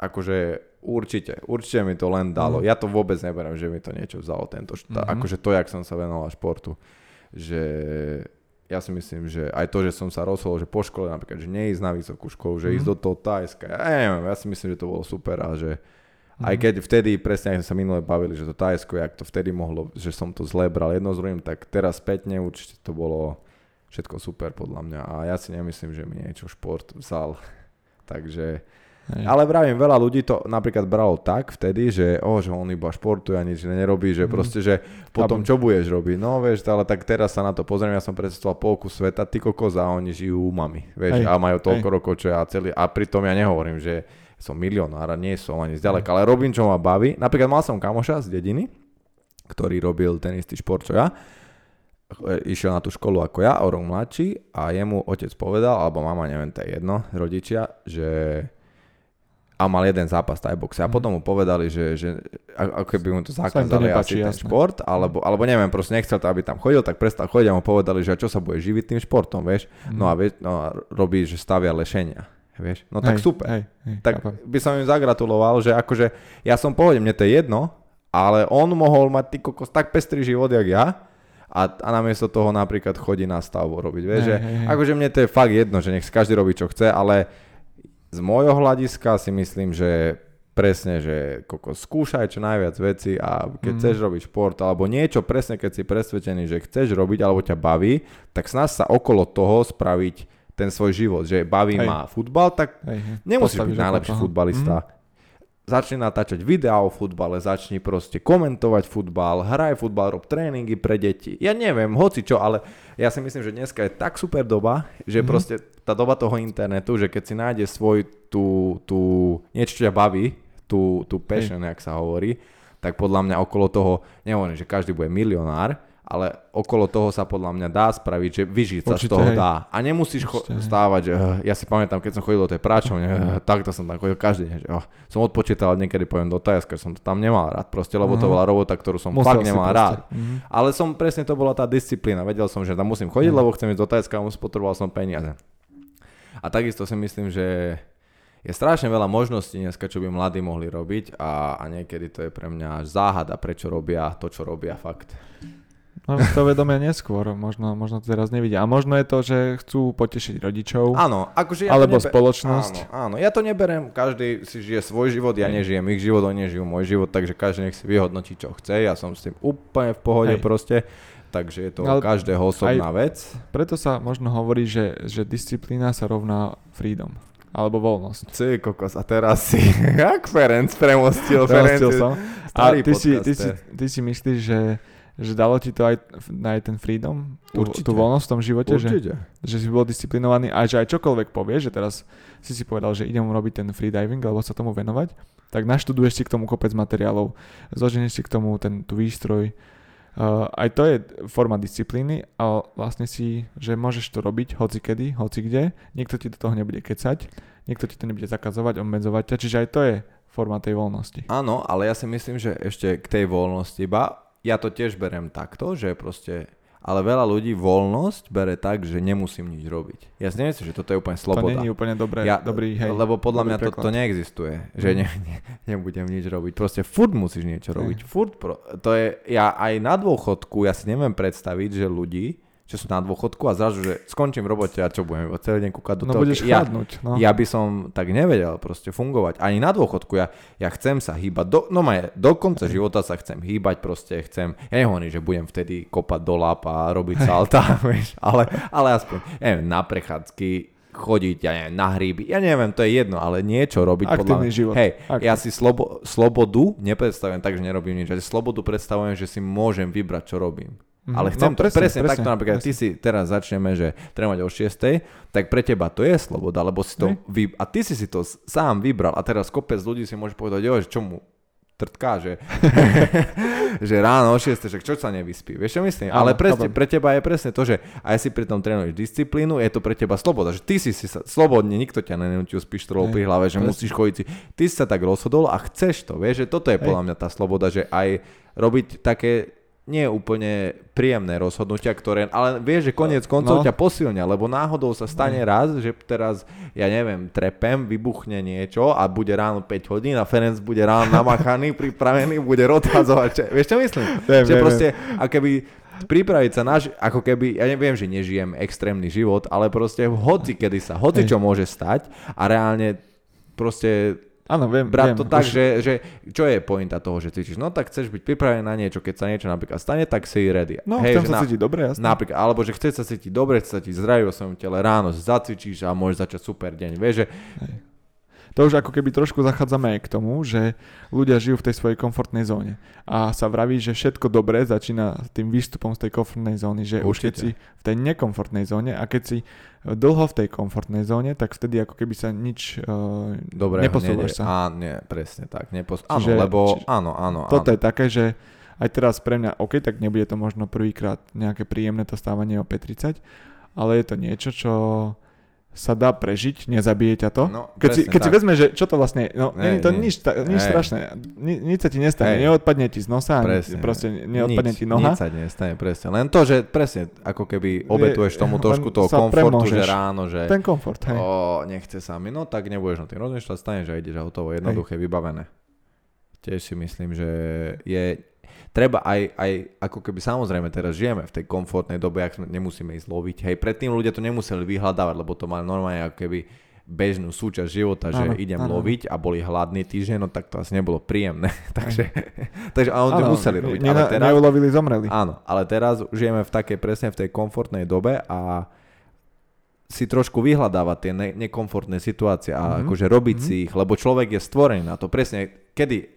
akože určite, určite mi to len dalo. Mm. Ja to vôbec neberiem, že mi to niečo vzalo, tento, mm-hmm. akože to, jak som sa venoval športu. Že ja si myslím, že aj to, že som sa rozhodol, že po škole napríklad, že neísť na vysokú školu, že mm. ísť do toho Tajska, ja neviem, ja si myslím, že to bolo super a že aj keď vtedy, presne ako sa minule bavili, že to Tajsko, jak to vtedy mohlo, že som to zle bral jedno z druhým, tak teraz spätne určite to bolo všetko super podľa mňa a ja si nemyslím, že mi niečo šport vzal. (laughs) Takže Hej. Ale vravím, veľa ľudí to napríklad bralo tak vtedy, že, oh, že on iba športuje a nič nerobí, že Mhm. proste, že potom čo budeš robiť? No vieš, ale tak teraz sa na to pozriem, ja som predstavoval polku sveta, ty kokos a oni žijú u mami, vieš, Hej, a majú toľko hej. rokov, čo ja celý, a pritom ja nehovorím, že som milionár a nie som ani zďaleka, ale robím, čo ma baví. Napríklad mal som kamoša z dediny, ktorý robil ten istý šport, čo ja, išiel na tú školu ako ja, o rok mladší a jemu otec povedal, alebo mama, neviem, to je jedno, rodičia, že a mal jeden zápas Thai boxe a Mhm. potom mu povedali, že, že ako keby mu to zakázali asi nepáči, ten jasné. šport, alebo, alebo neviem, proste nechcel to, aby tam chodil, tak prestal chodiť a mu povedali, že čo sa bude živiť tým športom, vieš? No a, vie, no a robí, že stavia lešenia, vieš? No tak Hej, super. Hej, hej, Tak chápem. by som im zagratuloval, že akože ja som pohode, mne to je jedno, ale on mohol mať ty kokos tak pestrý život, jak ja a, a namiesto toho napríklad chodí na stavbu robiť, vieš, že akože mne to je fakt jedno, že nech každý robí čo chce, ale z môjho hľadiska si myslím, že presne, že koko, skúšaj čo najviac veci a keď Mhm. chceš robiť šport alebo niečo presne, keď si presvedčený, že chceš robiť alebo ťa baví, tak snaž sa okolo toho spraviť ten svoj život, že baví Hej. ma futbal, tak Hej. Nemusíš Postavíš byť najlepší toho. futbalista. Začni natáčať videá o futbale, začni proste komentovať futbal, hraj futbal, rob tréningy pre deti. Ja neviem, hoci čo, ale ja si myslím, že dneska je tak super doba, že Mhm. proste tá doba toho internetu, že keď si nájdeš svoj tú, tú niečo, čo ťa baví, tú, tú passion, jak sa hovorí, tak podľa mňa okolo toho, nehovorím, že každý bude milionár, ale okolo toho sa podľa mňa dá spraviť, že vyžiť sa z toho hej. dá. A nemusíš cho- Určite, stávať, že uh, ja si pamätám, keď som chodil do tej práčovne, uh, takto som tam chodil každý deň, že uh, som odpočítal, niekedy poviem do Tajaska, že som to tam nemal rád proste, lebo to Aha. bola robota, ktorú som Musel fakt nemal rád. Mhm. Ale som presne to bola tá disciplína. Vedel som, že tam musím chodiť, Mhm. lebo chcem ísť do Tajska a potreboval som peniaze. A takisto si myslím, že je strašne veľa možností dneska, čo by mladí mohli robiť a, a niekedy to je pre mňa až záhada, prečo robia to, čo robia fakt. Možno to vedomia neskôr, možno, možno to teraz nevidia. A možno je to, že chcú potešiť rodičov. Áno, akože ja Alebo nebe- spoločnosť. Áno, áno, ja to neberem, každý si žije svoj život, ja Hej. nežijem ich život, oni nežijú môj život, takže každý nech si vyhodnotí, čo chce, ja som s tým úplne v pohode Hej. proste, takže je to Ale každého osobná vec. Preto sa možno hovorí, že, že disciplína sa rovná freedom. Alebo voľnosť. Ty kokos, a teraz si, (laughs) jak Ferenc premostil, Ferenc Premostil je som. A ty si, ty, si, ty si myslíš, že, že dalo ti to aj, aj ten freedom? Tú, Určite. tú voľnosť v tom živote? Že, Určite. že si bol disciplinovaný a že aj čokoľvek povieš, že teraz si si povedal, že idem robiť ten freediving alebo sa tomu venovať, tak naštuduješ si k tomu kopec materiálov, zoženieš si k tomu ten, tú výstroj. Uh, aj to je forma disciplíny, ale vlastne si, že môžeš to robiť hoci kedy, hoci kde, niekto ti do toho nebude kecať, niekto ti to nebude zakazovať, obmedzovať ťa, čiže aj to je forma tej voľnosti. Áno, ale ja si myslím, že ešte k tej voľnosti iba, ja to tiež berem takto, že proste, ale veľa ľudí voľnosť bere tak, že nemusím nič robiť. Ja si nemyslím, že toto je úplne To sloboda. nie je úplne dobré, ja, dobrý, hej, lebo podľa mňa to, preklad. to neexistuje, že ne, ne, nebudem nič robiť. Proste furt musíš niečo robiť. Furt pro, to je, ja aj na dôchodku, ja si neviem predstaviť, že ľudí, čo sú na dôchodku a zrazu, že skončím v robote a čo budem celý deň kúkať do No toho. budeš ja, chladnúť, no. ja by som tak nevedel proste fungovať. Ani na dôchodku. Ja, ja chcem sa hýbať. Do, no maje, do konca života sa chcem hýbať proste. Chcem, ja nehovorím, že budem vtedy kopať do lap a robiť salta, (laughs) vieš, ale, ale aspoň, neviem, na prechádzky chodiť, ja neviem, na hríby, ja neviem, to je jedno, ale niečo robiť podľa Aktívny mňa. život. Hej, Aktívny. ja si slobo, slobodu nepredstavujem tak, že nerobím nič, ale slobodu predstavujem, že si môžem vybrať, čo robím. Mhm. Ale chcem No, to presne, presne takto, napríklad presne. ty si teraz začneme, že trénovať o 6, tak pre teba to je sloboda, lebo si to vy, a ty si si to sám vybral a teraz kopec ľudí si môže povedať, jo, že čo mu trtká, že, (laughs) že ráno o 6, že čo sa nevyspí, vieš čo myslím? Ale presne, pre teba je presne to, že aj si pri tom trénuješ disciplínu, je to pre teba sloboda, že ty si si sa, slobodne, nikto ťa nenútil s pištolou pri hlave, že presne. musíš chodiť ty si sa tak rozhodol a chceš to, vieš, že toto je podľa mňa tá sloboda, že aj robiť také nie úplne príjemné rozhodnutia, ktoré, ale vieš, že koniec koncov No. ťa posilňa, lebo náhodou sa stane raz, že teraz, ja neviem, trepem, vybuchne niečo a bude ráno 5 hodín a Ferenc bude ráno namachaný, (laughs) pripravený, bude rozhazovať. Čo- Vieš, čo myslím? Viem, že viem, proste, a keby pripraviť sa na, ži- ako keby, ja neviem, že nežijem extrémny život, ale proste hoci kedy sa, hoci čo môže stať a reálne proste Áno, viem, brať viem. to tak, Už- že, že čo je pointa toho, že cvičíš? No tak chceš byť pripravený na niečo, keď sa niečo napríklad stane, tak si ready. No, Hej, že chcem sa na- cítiť dobre, jasné. Napríklad, alebo že chceš sa cítiť dobre, chceš sa cítiť zdravý vo svojom tele ráno, zacvičíš a môžeš začať super deň. Vieš, že to už ako keby trošku zachádzame aj k tomu, že ľudia žijú v tej svojej komfortnej zóne. A sa vraví, že všetko dobré začína tým výstupom z tej komfortnej zóny, že Určite. už keď si v tej nekomfortnej zóne a keď si dlho v tej komfortnej zóne, tak vtedy ako keby sa nič uh, Dobre, neposúvaš sa. Á, nie, presne tak. Nepos- áno, čiže, lebo čiže, áno, áno, áno. Toto je také, že aj teraz pre mňa, OK, tak nebude to možno prvýkrát nejaké príjemné to stávanie o 5.30, ale je to niečo, čo sa dá prežiť, nezabije ťa to. No, keď si, keď si vezme, že čo to vlastne, no nie je to nič, ta, nič strašné, Ni, nič sa ti nestane, Hej. neodpadne ti z nosa, presne. proste neodpadne nič, ti noha. Nič sa nestane, presne. Len to, že presne, ako keby obetuješ tomu trošku toho komfortu, že ráno, že ten komfort, hej. O, nechce sa mi, no tak nebudeš na tým rozmýšľať, staneš a ideš a hotovo, jednoduché, hej. vybavené. Tiež si myslím, že je treba aj, aj ako keby samozrejme teraz žijeme v tej komfortnej dobe, ak nemusíme ísť loviť. Hej, predtým ľudia to nemuseli vyhľadávať, lebo to mali normálne ako keby bežnú súčasť života, že ano, idem ano. loviť a boli hladní týždeň, no tak to asi nebolo príjemné. takže, (laughs) takže áno, to museli robiť. Ne, ale teraz, neulovili, zomreli. Áno, ale teraz žijeme v takej presne v tej komfortnej dobe a si trošku vyhľadávať tie ne- nekomfortné situácie a mm-hmm. akože robiť mm-hmm. si ich, lebo človek je stvorený na to. Presne, kedy,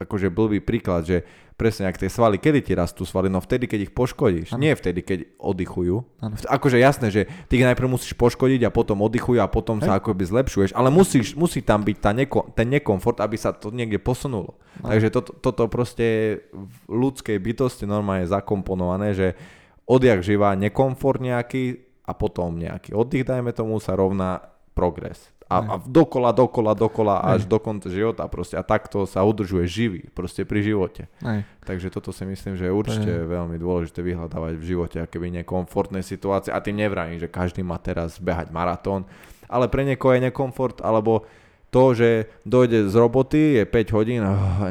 akože blbý príklad, že presne ak tie svaly, kedy ti rastú svaly? No vtedy, keď ich poškodíš, ano. nie vtedy, keď oddychujú. Ano. Akože jasné, že ty ich najprv musíš poškodiť a potom oddychujú a potom Hej. sa akoby zlepšuješ, ale musíš, musí tam byť tá neko, ten nekomfort, aby sa to niekde posunulo. Ano. Takže to, toto proste je v ľudskej bytosti normálne zakomponované, že odjak živá nekomfort nejaký a potom nejaký oddych, dajme tomu, sa rovná progres a, a dokola, dokola, dokola až do konca života proste a takto sa udržuje živý proste pri živote. Aj. Takže toto si myslím, že je určite Aj. veľmi dôležité vyhľadávať v živote akéby nekomfortné situácie a tým nevrajím, že každý má teraz behať maratón, ale pre niekoho je nekomfort alebo to, že dojde z roboty, je 5 hodín,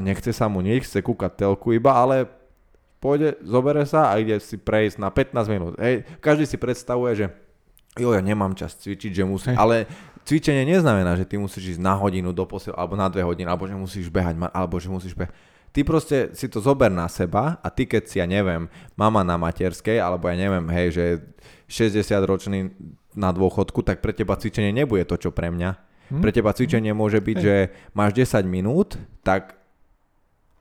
nechce sa mu nič, chce kúkať telku iba, ale pôjde, zobere sa a ide si prejsť na 15 minút. Hej, každý si predstavuje, že jo, ja nemám čas cvičiť, že musím, Hej. ale cvičenie neznamená, že ty musíš ísť na hodinu do posiel, alebo na dve hodiny, alebo že musíš behať, alebo že musíš behať. Ty proste si to zober na seba a ty keď si, ja neviem, mama na materskej, alebo ja neviem, hej, že 60 ročný na dôchodku, tak pre teba cvičenie nebude to, čo pre mňa. Hm? Pre teba cvičenie môže byť, že máš 10 minút, tak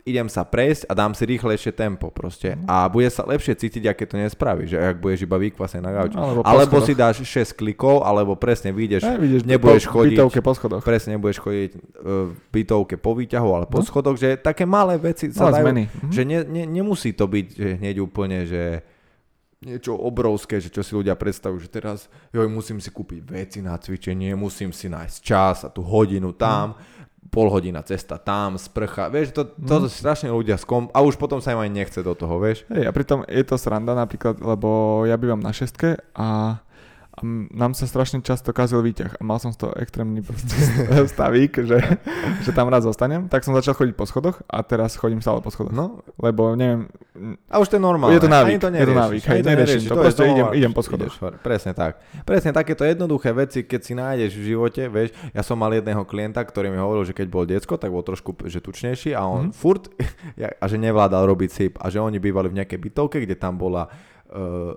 idem sa prejsť a dám si rýchlejšie tempo proste. Mm. A bude sa lepšie cítiť, aké to nespravíš, že ak budeš iba vykvasený na gauči. Alebo, alebo si dáš 6 klikov, alebo presne vyjdeš, ne, vidíš, nebudeš po, chodiť. Bytovke po schodoch. Presne, nebudeš chodiť uh, bytovke po výťahu, ale po no. schodoch, že také malé veci sa no, dajú, zmeny. Mhm. že ne, ne, nemusí to byť že hneď úplne, že niečo obrovské, že čo si ľudia predstavujú, že teraz joj, musím si kúpiť veci na cvičenie, musím si nájsť čas a tú hodinu tam. Mm pol hodina cesta tam, sprcha, vieš, to, to mm. strašne ľudia skom a už potom sa im aj nechce do toho, vieš. Hej, a pritom je to sranda napríklad, lebo ja bývam na šestke a a nám sa strašne často kazil výťah a mal som z toho extrémny (laughs) stavík, že, že tam raz zostanem, tak som začal chodiť po schodoch a teraz chodím stále po schodoch. No. Lebo neviem... A už to je normálne. Je to návyk. to je to návyk. Hej, to, nerieši, to, to proste idem, idem po schodoch. Ideš, presne tak. Presne takéto jednoduché veci, keď si nájdeš v živote, vieš, ja som mal jedného klienta, ktorý mi hovoril, že keď bol diecko, tak bol trošku že tučnejší a on mm-hmm. furt, (laughs) a že nevládal robiť syp a že oni bývali v nejakej bytovke, kde tam bola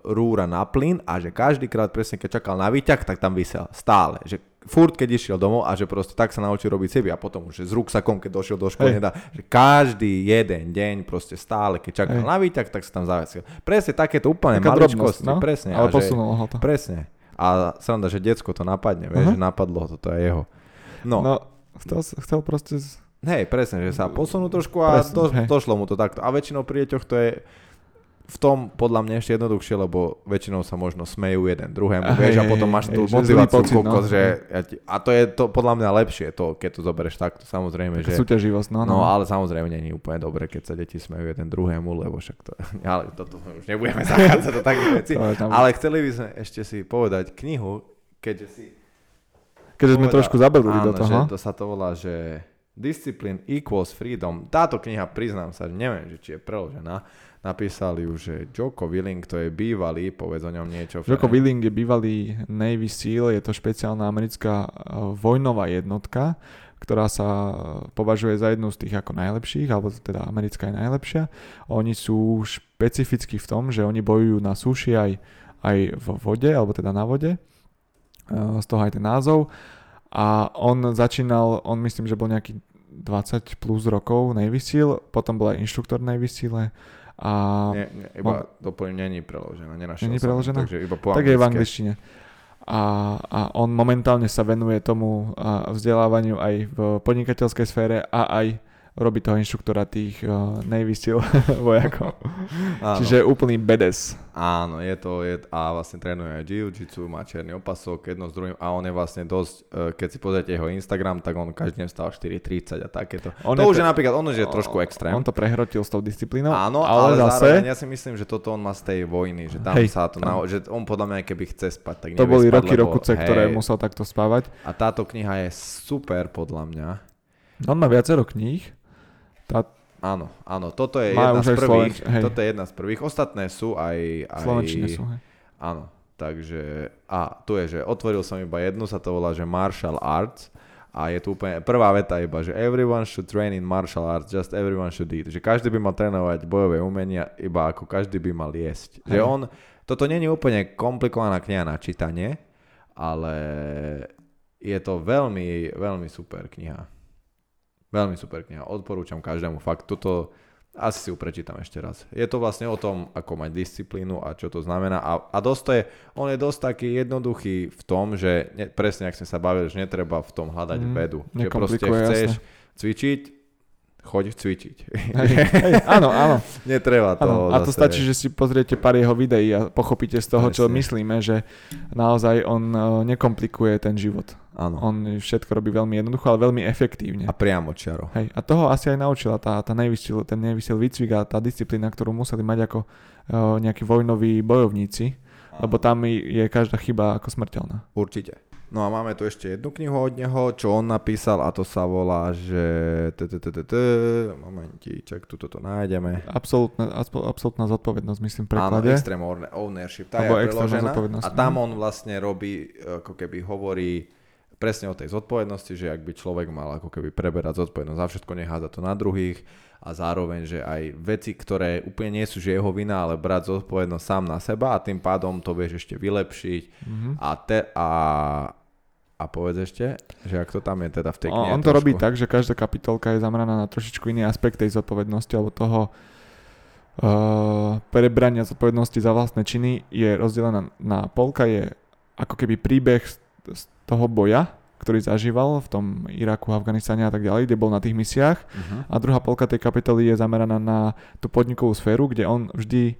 rúra na plyn a že každýkrát presne keď čakal na výťah, tak tam vysel. Stále. Že furt keď išiel domov a že proste tak sa naučil robiť sebi a potom už s ruksakom, keď došiel do školy, nedá, že každý jeden deň proste stále, keď čakal Hej. na výťah, tak sa tam zavesil. Presne takéto úplne Taká maličkosti. No? Presne. Ale posunulo ho to. Presne. A sranda, že decko to napadne, vieš, uh-huh. že napadlo to, to je jeho. No. no chcel, chcel proste... Z... Hej, presne, že sa posunú trošku a presne, do, došlo mu to takto. A väčšinou pri deťoch to je v tom podľa mňa ešte jednoduchšie, lebo väčšinou sa možno smejú jeden druhému, vieš, a potom máš tú motiváciu, pocit, kokos, no. že ja ti, a to je to podľa mňa lepšie, to, keď to zoberieš takto, samozrejme, Taká že... Súťaživosť, no, no. No, ale samozrejme nie je úplne dobre, keď sa deti smejú jeden druhému, lebo však to, (laughs) ale toto už nebudeme (laughs) zachádzať do takých vecí, ale chceli by sme ešte si povedať knihu, keďže si... Keďže sme trošku zabrdli do toho. Že to sa to volá, že Discipline equals freedom. Táto kniha, priznám sa, neviem, že či je preložená, napísali už, že Joko Willing to je bývalý, povedz o ňom niečo. Joko Willing je bývalý Navy SEAL, je to špeciálna americká e, vojnová jednotka, ktorá sa e, považuje za jednu z tých ako najlepších, alebo teda americká je najlepšia. Oni sú špecificky v tom, že oni bojujú na súši aj, aj v vode, alebo teda na vode. E, z toho aj ten názov. A on začínal, on myslím, že bol nejaký 20 plus rokov Navy Seal, potom bol aj inštruktor Navy Seal a... Nie, nie, iba on, doplň, není preložená, nenašiel není som, preložená? takže iba po tak je v angličtine. A, a on momentálne sa venuje tomu vzdelávaniu aj v podnikateľskej sfére a aj robí toho inštruktora tých uh, Navy Seal vojakov. (laughs) Áno. Čiže úplný bedes. Áno, je to, je, a vlastne trénuje aj jiu-jitsu, má černý opasok, jedno s druhým a on je vlastne dosť, eh, keď si pozriete jeho Instagram, tak on každý deň vstal 4.30 a takéto. On to je už pre- je napríklad, on už je trošku extrém. On to prehrotil s tou disciplínou, Áno, ale, ale, zase zároveň ja si myslím, že toto on má z tej vojny, že tam Hej, sa to, na, že on podľa mňa, keby chce spať, tak to boli spať, roky lebo, rokuce, ktoré hej, musel takto spávať. A táto kniha je super podľa mňa. On má viacero kníh. Tá, Áno, áno, toto je Má jedna z prvých. slovenč-. Toto je jedna z prvých. Ostatné sú aj... aj Slovenčine sú. Hej. Áno, takže... A tu je, že otvoril som iba jednu, sa to volá, že Martial Arts. A je tu úplne prvá veta iba, že everyone should train in martial arts, just everyone should eat. Že každý by mal trénovať bojové umenia, iba ako každý by mal jesť. Že Hej. on, toto je úplne komplikovaná kniha na čítanie, ale je to veľmi, veľmi super kniha. Veľmi super kniha. Odporúčam každému. Fakt, toto asi si ju prečítam ešte raz. Je to vlastne o tom, ako mať disciplínu a čo to znamená. A, a dosť to je, on je dosť taký jednoduchý v tom, že ne, presne, ak sme sa bavili, že netreba v tom hľadať Mm, vedu. Že proste chceš jasné. cvičiť, choď cvičiť. Hej, hej, áno, áno. (laughs) Netreba to áno. A to zase- stačí, že si pozriete pár jeho videí a pochopíte z toho, čo Presne. myslíme, že naozaj on eh, nekomplikuje ten život. Áno. On všetko robí veľmi jednoducho, ale veľmi efektívne. A priamo čiaro. Hej, a toho asi aj naučila tá, tá najvysil, ten najvysil výcvik a tá disciplína, ktorú museli mať ako uh, nejakí vojnoví bojovníci, lebo tam je každá chyba ako smrteľná. Určite. No a máme tu ešte jednu knihu od neho, čo on napísal a to sa volá, že... Momentíček, tuto to nájdeme. Absolutná, absolútna zodpovednosť, myslím, Áno, preklade. Extreme Owner- Ownership. Tá je preložená a tam mhm. on vlastne robí, ako keby hovorí presne o tej zodpovednosti, že ak by človek mal ako keby preberať zodpovednosť za všetko, nehádza to na druhých a zároveň, že aj veci, ktoré úplne nie sú že jeho vina, ale brať zodpovednosť sám na seba a tým pádom to vieš ešte vylepšiť Mhm. a, te, a, a povedz ešte, že ak to tam je teda v tej knihe on to robí trošku. tak, že každá kapitolka je zameraná na trošičku iný aspekt tej zodpovednosti alebo toho uh, prebrania zodpovednosti za vlastné činy je rozdelená na polka je ako keby príbeh z, z toho boja, ktorý zažíval v tom Iraku, Afganistane a tak ďalej, kde bol na tých misiách Mhm. a druhá polka tej kapitoly je zameraná na tú podnikovú sféru, kde on vždy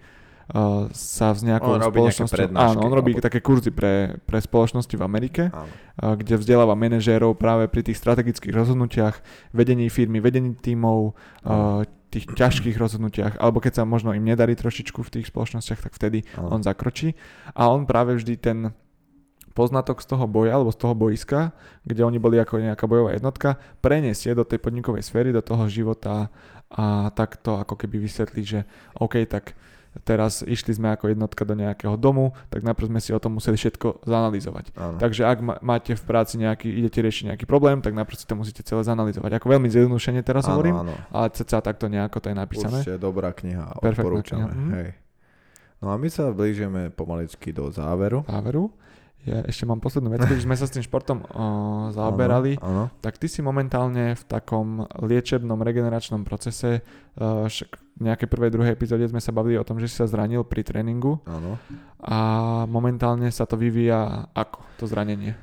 uh, sa s nejakou On spoločnosťou... Áno, on robí alebo- také kurzy pre, pre spoločnosti v Amerike Áno. a kde vzdeláva manažérov práve pri tých strategických rozhodnutiach, vedení firmy, vedení tímov, a tých ťažkých rozhodnutiach, alebo keď sa možno im nedarí trošičku v tých spoločnostiach, tak vtedy Áno. on zakročí. A on práve vždy ten poznatok z toho boja alebo z toho boiska, kde oni boli ako nejaká bojová jednotka, preniesie do tej podnikovej sféry, do toho života a takto ako keby vysvetlí, že OK, tak teraz išli sme ako jednotka do nejakého domu, tak najprv sme si o tom museli všetko zanalizovať. Áno. Takže ak ma- máte v práci nejaký, idete riešiť nejaký problém, tak najprv si to musíte celé zanalizovať. Ako veľmi zjednodušene teraz áno, hovorím, áno. ale cca takto nejako to je napísané. Určite dobrá kniha, Perfektná odporúčame. kniha, mhm. Hej. No a my sa blížime pomaličky do záveru. Záveru. Ja ešte mám poslednú vec, keď sme sa s tým športom o, zaoberali, Áno, áno. tak ty si momentálne v takom liečebnom regeneračnom procese, o, však v nejakej prvej, druhej epizóde sme sa bavili o tom, že si sa zranil pri tréningu áno. a momentálne sa to vyvíja ako to zranenie?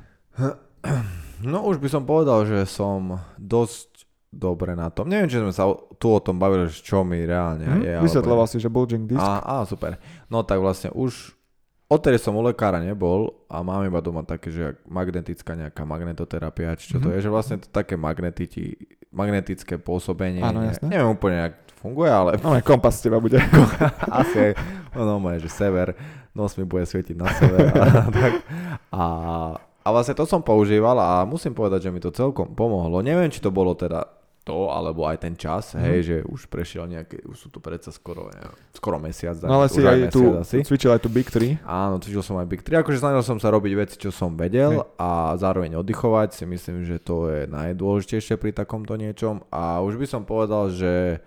No už by som povedal, že som dosť dobre na tom. Neviem, či sme sa tu o tom bavili, čo mi reálne Hm? je. Vysvetloval si, že bulging disk. Á, á, super. No tak vlastne už odtedy som u lekára nebol a mám iba doma také, že ak magnetická nejaká magnetoterapia, či čo to Mhm. je, že vlastne to také magnetiti, magnetické pôsobenie. Áno, ne- jasné. Neviem úplne, jak to funguje, ale No kompas z teba bude. (laughs) asi aj, no, no že sever, nos mi bude svietiť na sever a (laughs) tak. A, a vlastne to som používal a musím povedať, že mi to celkom pomohlo. Neviem, či to bolo teda to, alebo aj ten čas, Mhm. hej, že už prešiel nejaké, už sú tu predsa skoro, ja, skoro mesiac. No ale si aj tu mesiac asi. cvičil aj tu Big 3. Áno, cvičil som aj Big 3, akože snažil som sa robiť veci, čo som vedel Hej. a zároveň oddychovať, si myslím, že to je najdôležitejšie pri takomto niečom a už by som povedal, že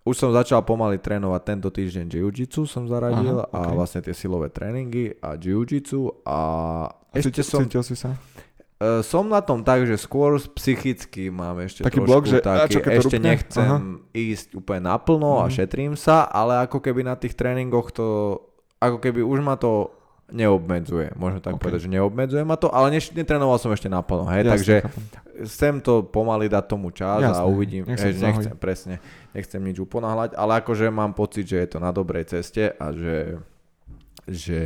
už som začal pomaly trénovať tento týždeň jiu-jitsu som zaradil Aha, a ok. vlastne tie silové tréningy a jiu-jitsu a Ešte cítil som, cítil si sa? Uh, som na tom tak, že skôr psychicky mám ešte Taký trošku blok, že- taký, a čo ešte rupne? nechcem Aha. ísť úplne naplno a Mhm. šetrím sa, ale ako keby na tých tréningoch to, ako keby už ma to neobmedzuje. Môžem tak Ok. povedať, že neobmedzuje ma to, ale neš, netrénoval som ešte naplno, hej, Jasne, takže chápem. chcem to pomaly dať tomu čas a Jasné, uvidím, hej, to nechcem, zahojí. presne, nechcem nič uponáhľať, ale akože mám pocit, že je to na dobrej ceste a že, že,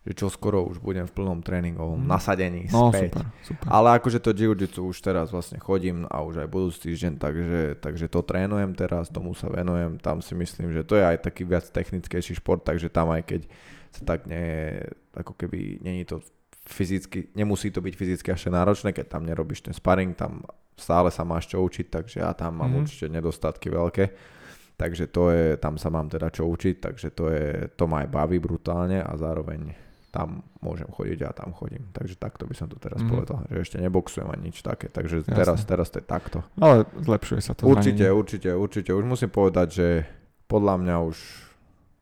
že čo skoro už budem v plnom tréningovom Mhm. nasadení No späť. super, super. Ale akože to jiu-jitsu už teraz vlastne chodím a už aj budúci týždeň, takže, takže to trénujem teraz, tomu sa venujem, tam si myslím, že to je aj taký viac technickejší šport, takže tam aj keď sa tak nie, ako keby není to fyzicky, nemusí to byť fyzicky až náročné, keď tam nerobíš ten sparring, tam stále sa máš čo učiť, takže ja tam mám Mhm. určite nedostatky veľké. Takže to je, tam sa mám teda čo učiť, takže to je, to ma aj baví brutálne a zároveň tam môžem chodiť a tam chodím. Takže takto by som to teraz Mhm. mm-hmm. povedal, že ešte neboxujem ani nič také, takže Jasné. teraz, teraz to je takto. Ale zlepšuje sa to Určite, zranenie. určite, určite. Už musím povedať, že podľa mňa už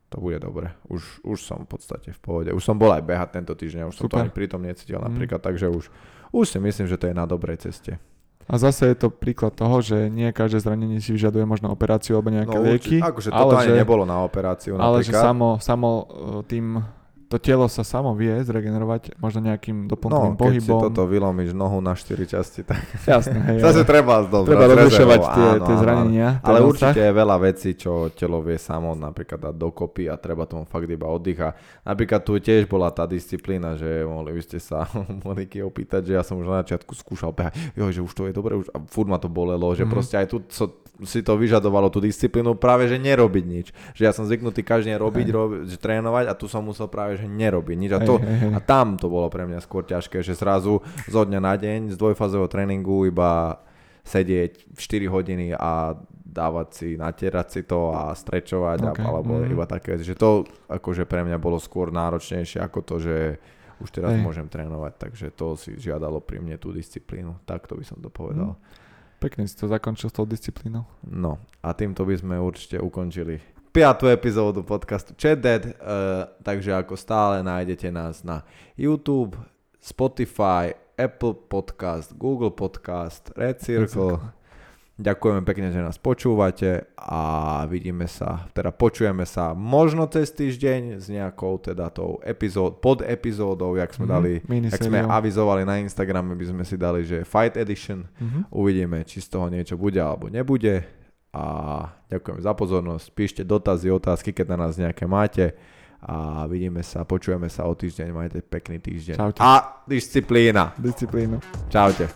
to bude dobre. Už, už som v podstate v pohode. Už som bol aj behať tento týždeň, už som to Super. ani pritom necítil Mhm. napríklad, takže už, už si myslím, že to je na dobrej ceste. A zase je to príklad toho, že nie každé zranenie si vyžaduje možno operáciu alebo nejaké lieky. určite, akože ale toto ani že- nebolo na operáciu Ale že napríklad. samo, samo uh, tým, to telo sa samo vie zregenerovať možno nejakým no, doplnkovým keď si pohybom. toto vylomíš nohu na 4 časti, tak (laughs) Jasné, hej, zase treba z treba rozlišovať tie, áno, tie áno, áno. zranenia. ten Ale určite je veľa vecí, čo telo vie samo napríklad dať dokopy a treba tomu fakt iba oddych. A napríklad tu tiež bola tá disciplína, že mohli by ste sa (laughs) Moniky opýtať, že ja som už na začiatku skúšal behať, jo, že už to je dobre, už, a furt ma to bolelo, že Mhm. proste aj tu so, si to vyžadovalo tú disciplínu práve, že nerobiť nič. Že ja som zvyknutý každý robiť, robiť že trénovať a tu som musel práve, že nerobiť nič. A, to, a tam to bolo pre mňa skôr ťažké, že zrazu zo dňa na deň z dvojfázového tréningu iba sedieť 4 hodiny a dávať si, natierať si to a strečovať Ok, a, alebo mhm. iba také veci. Že to akože pre mňa bolo skôr náročnejšie ako to, že už teraz Hej. môžem trénovať, takže to si žiadalo pri mne tú disciplínu. Takto by som to povedal. Pekne si to zakončil s tou disciplínou. No a týmto by sme určite ukončili piatú epizódu podcastu Chat Dead, uh, takže ako stále nájdete nás na YouTube, Spotify, Apple Podcast, Google Podcast, Red Circle. Ďakujeme pekne, že nás počúvate a vidíme sa, teda počujeme sa možno cez týždeň s nejakou teda tou epizód, pod epizódou, jak sme Mhm, dali, jak sme avizovali na Instagrame, by sme si dali, že Fight Edition. Mhm. Uvidíme, či z toho niečo bude alebo nebude. A ďakujem za pozornosť. Píšte dotazy, otázky, keď na nás nejaké máte. A vidíme sa, počujeme sa o týždeň. Majte pekný týždeň. Čaute. A disciplína. Disciplínu. Čaute.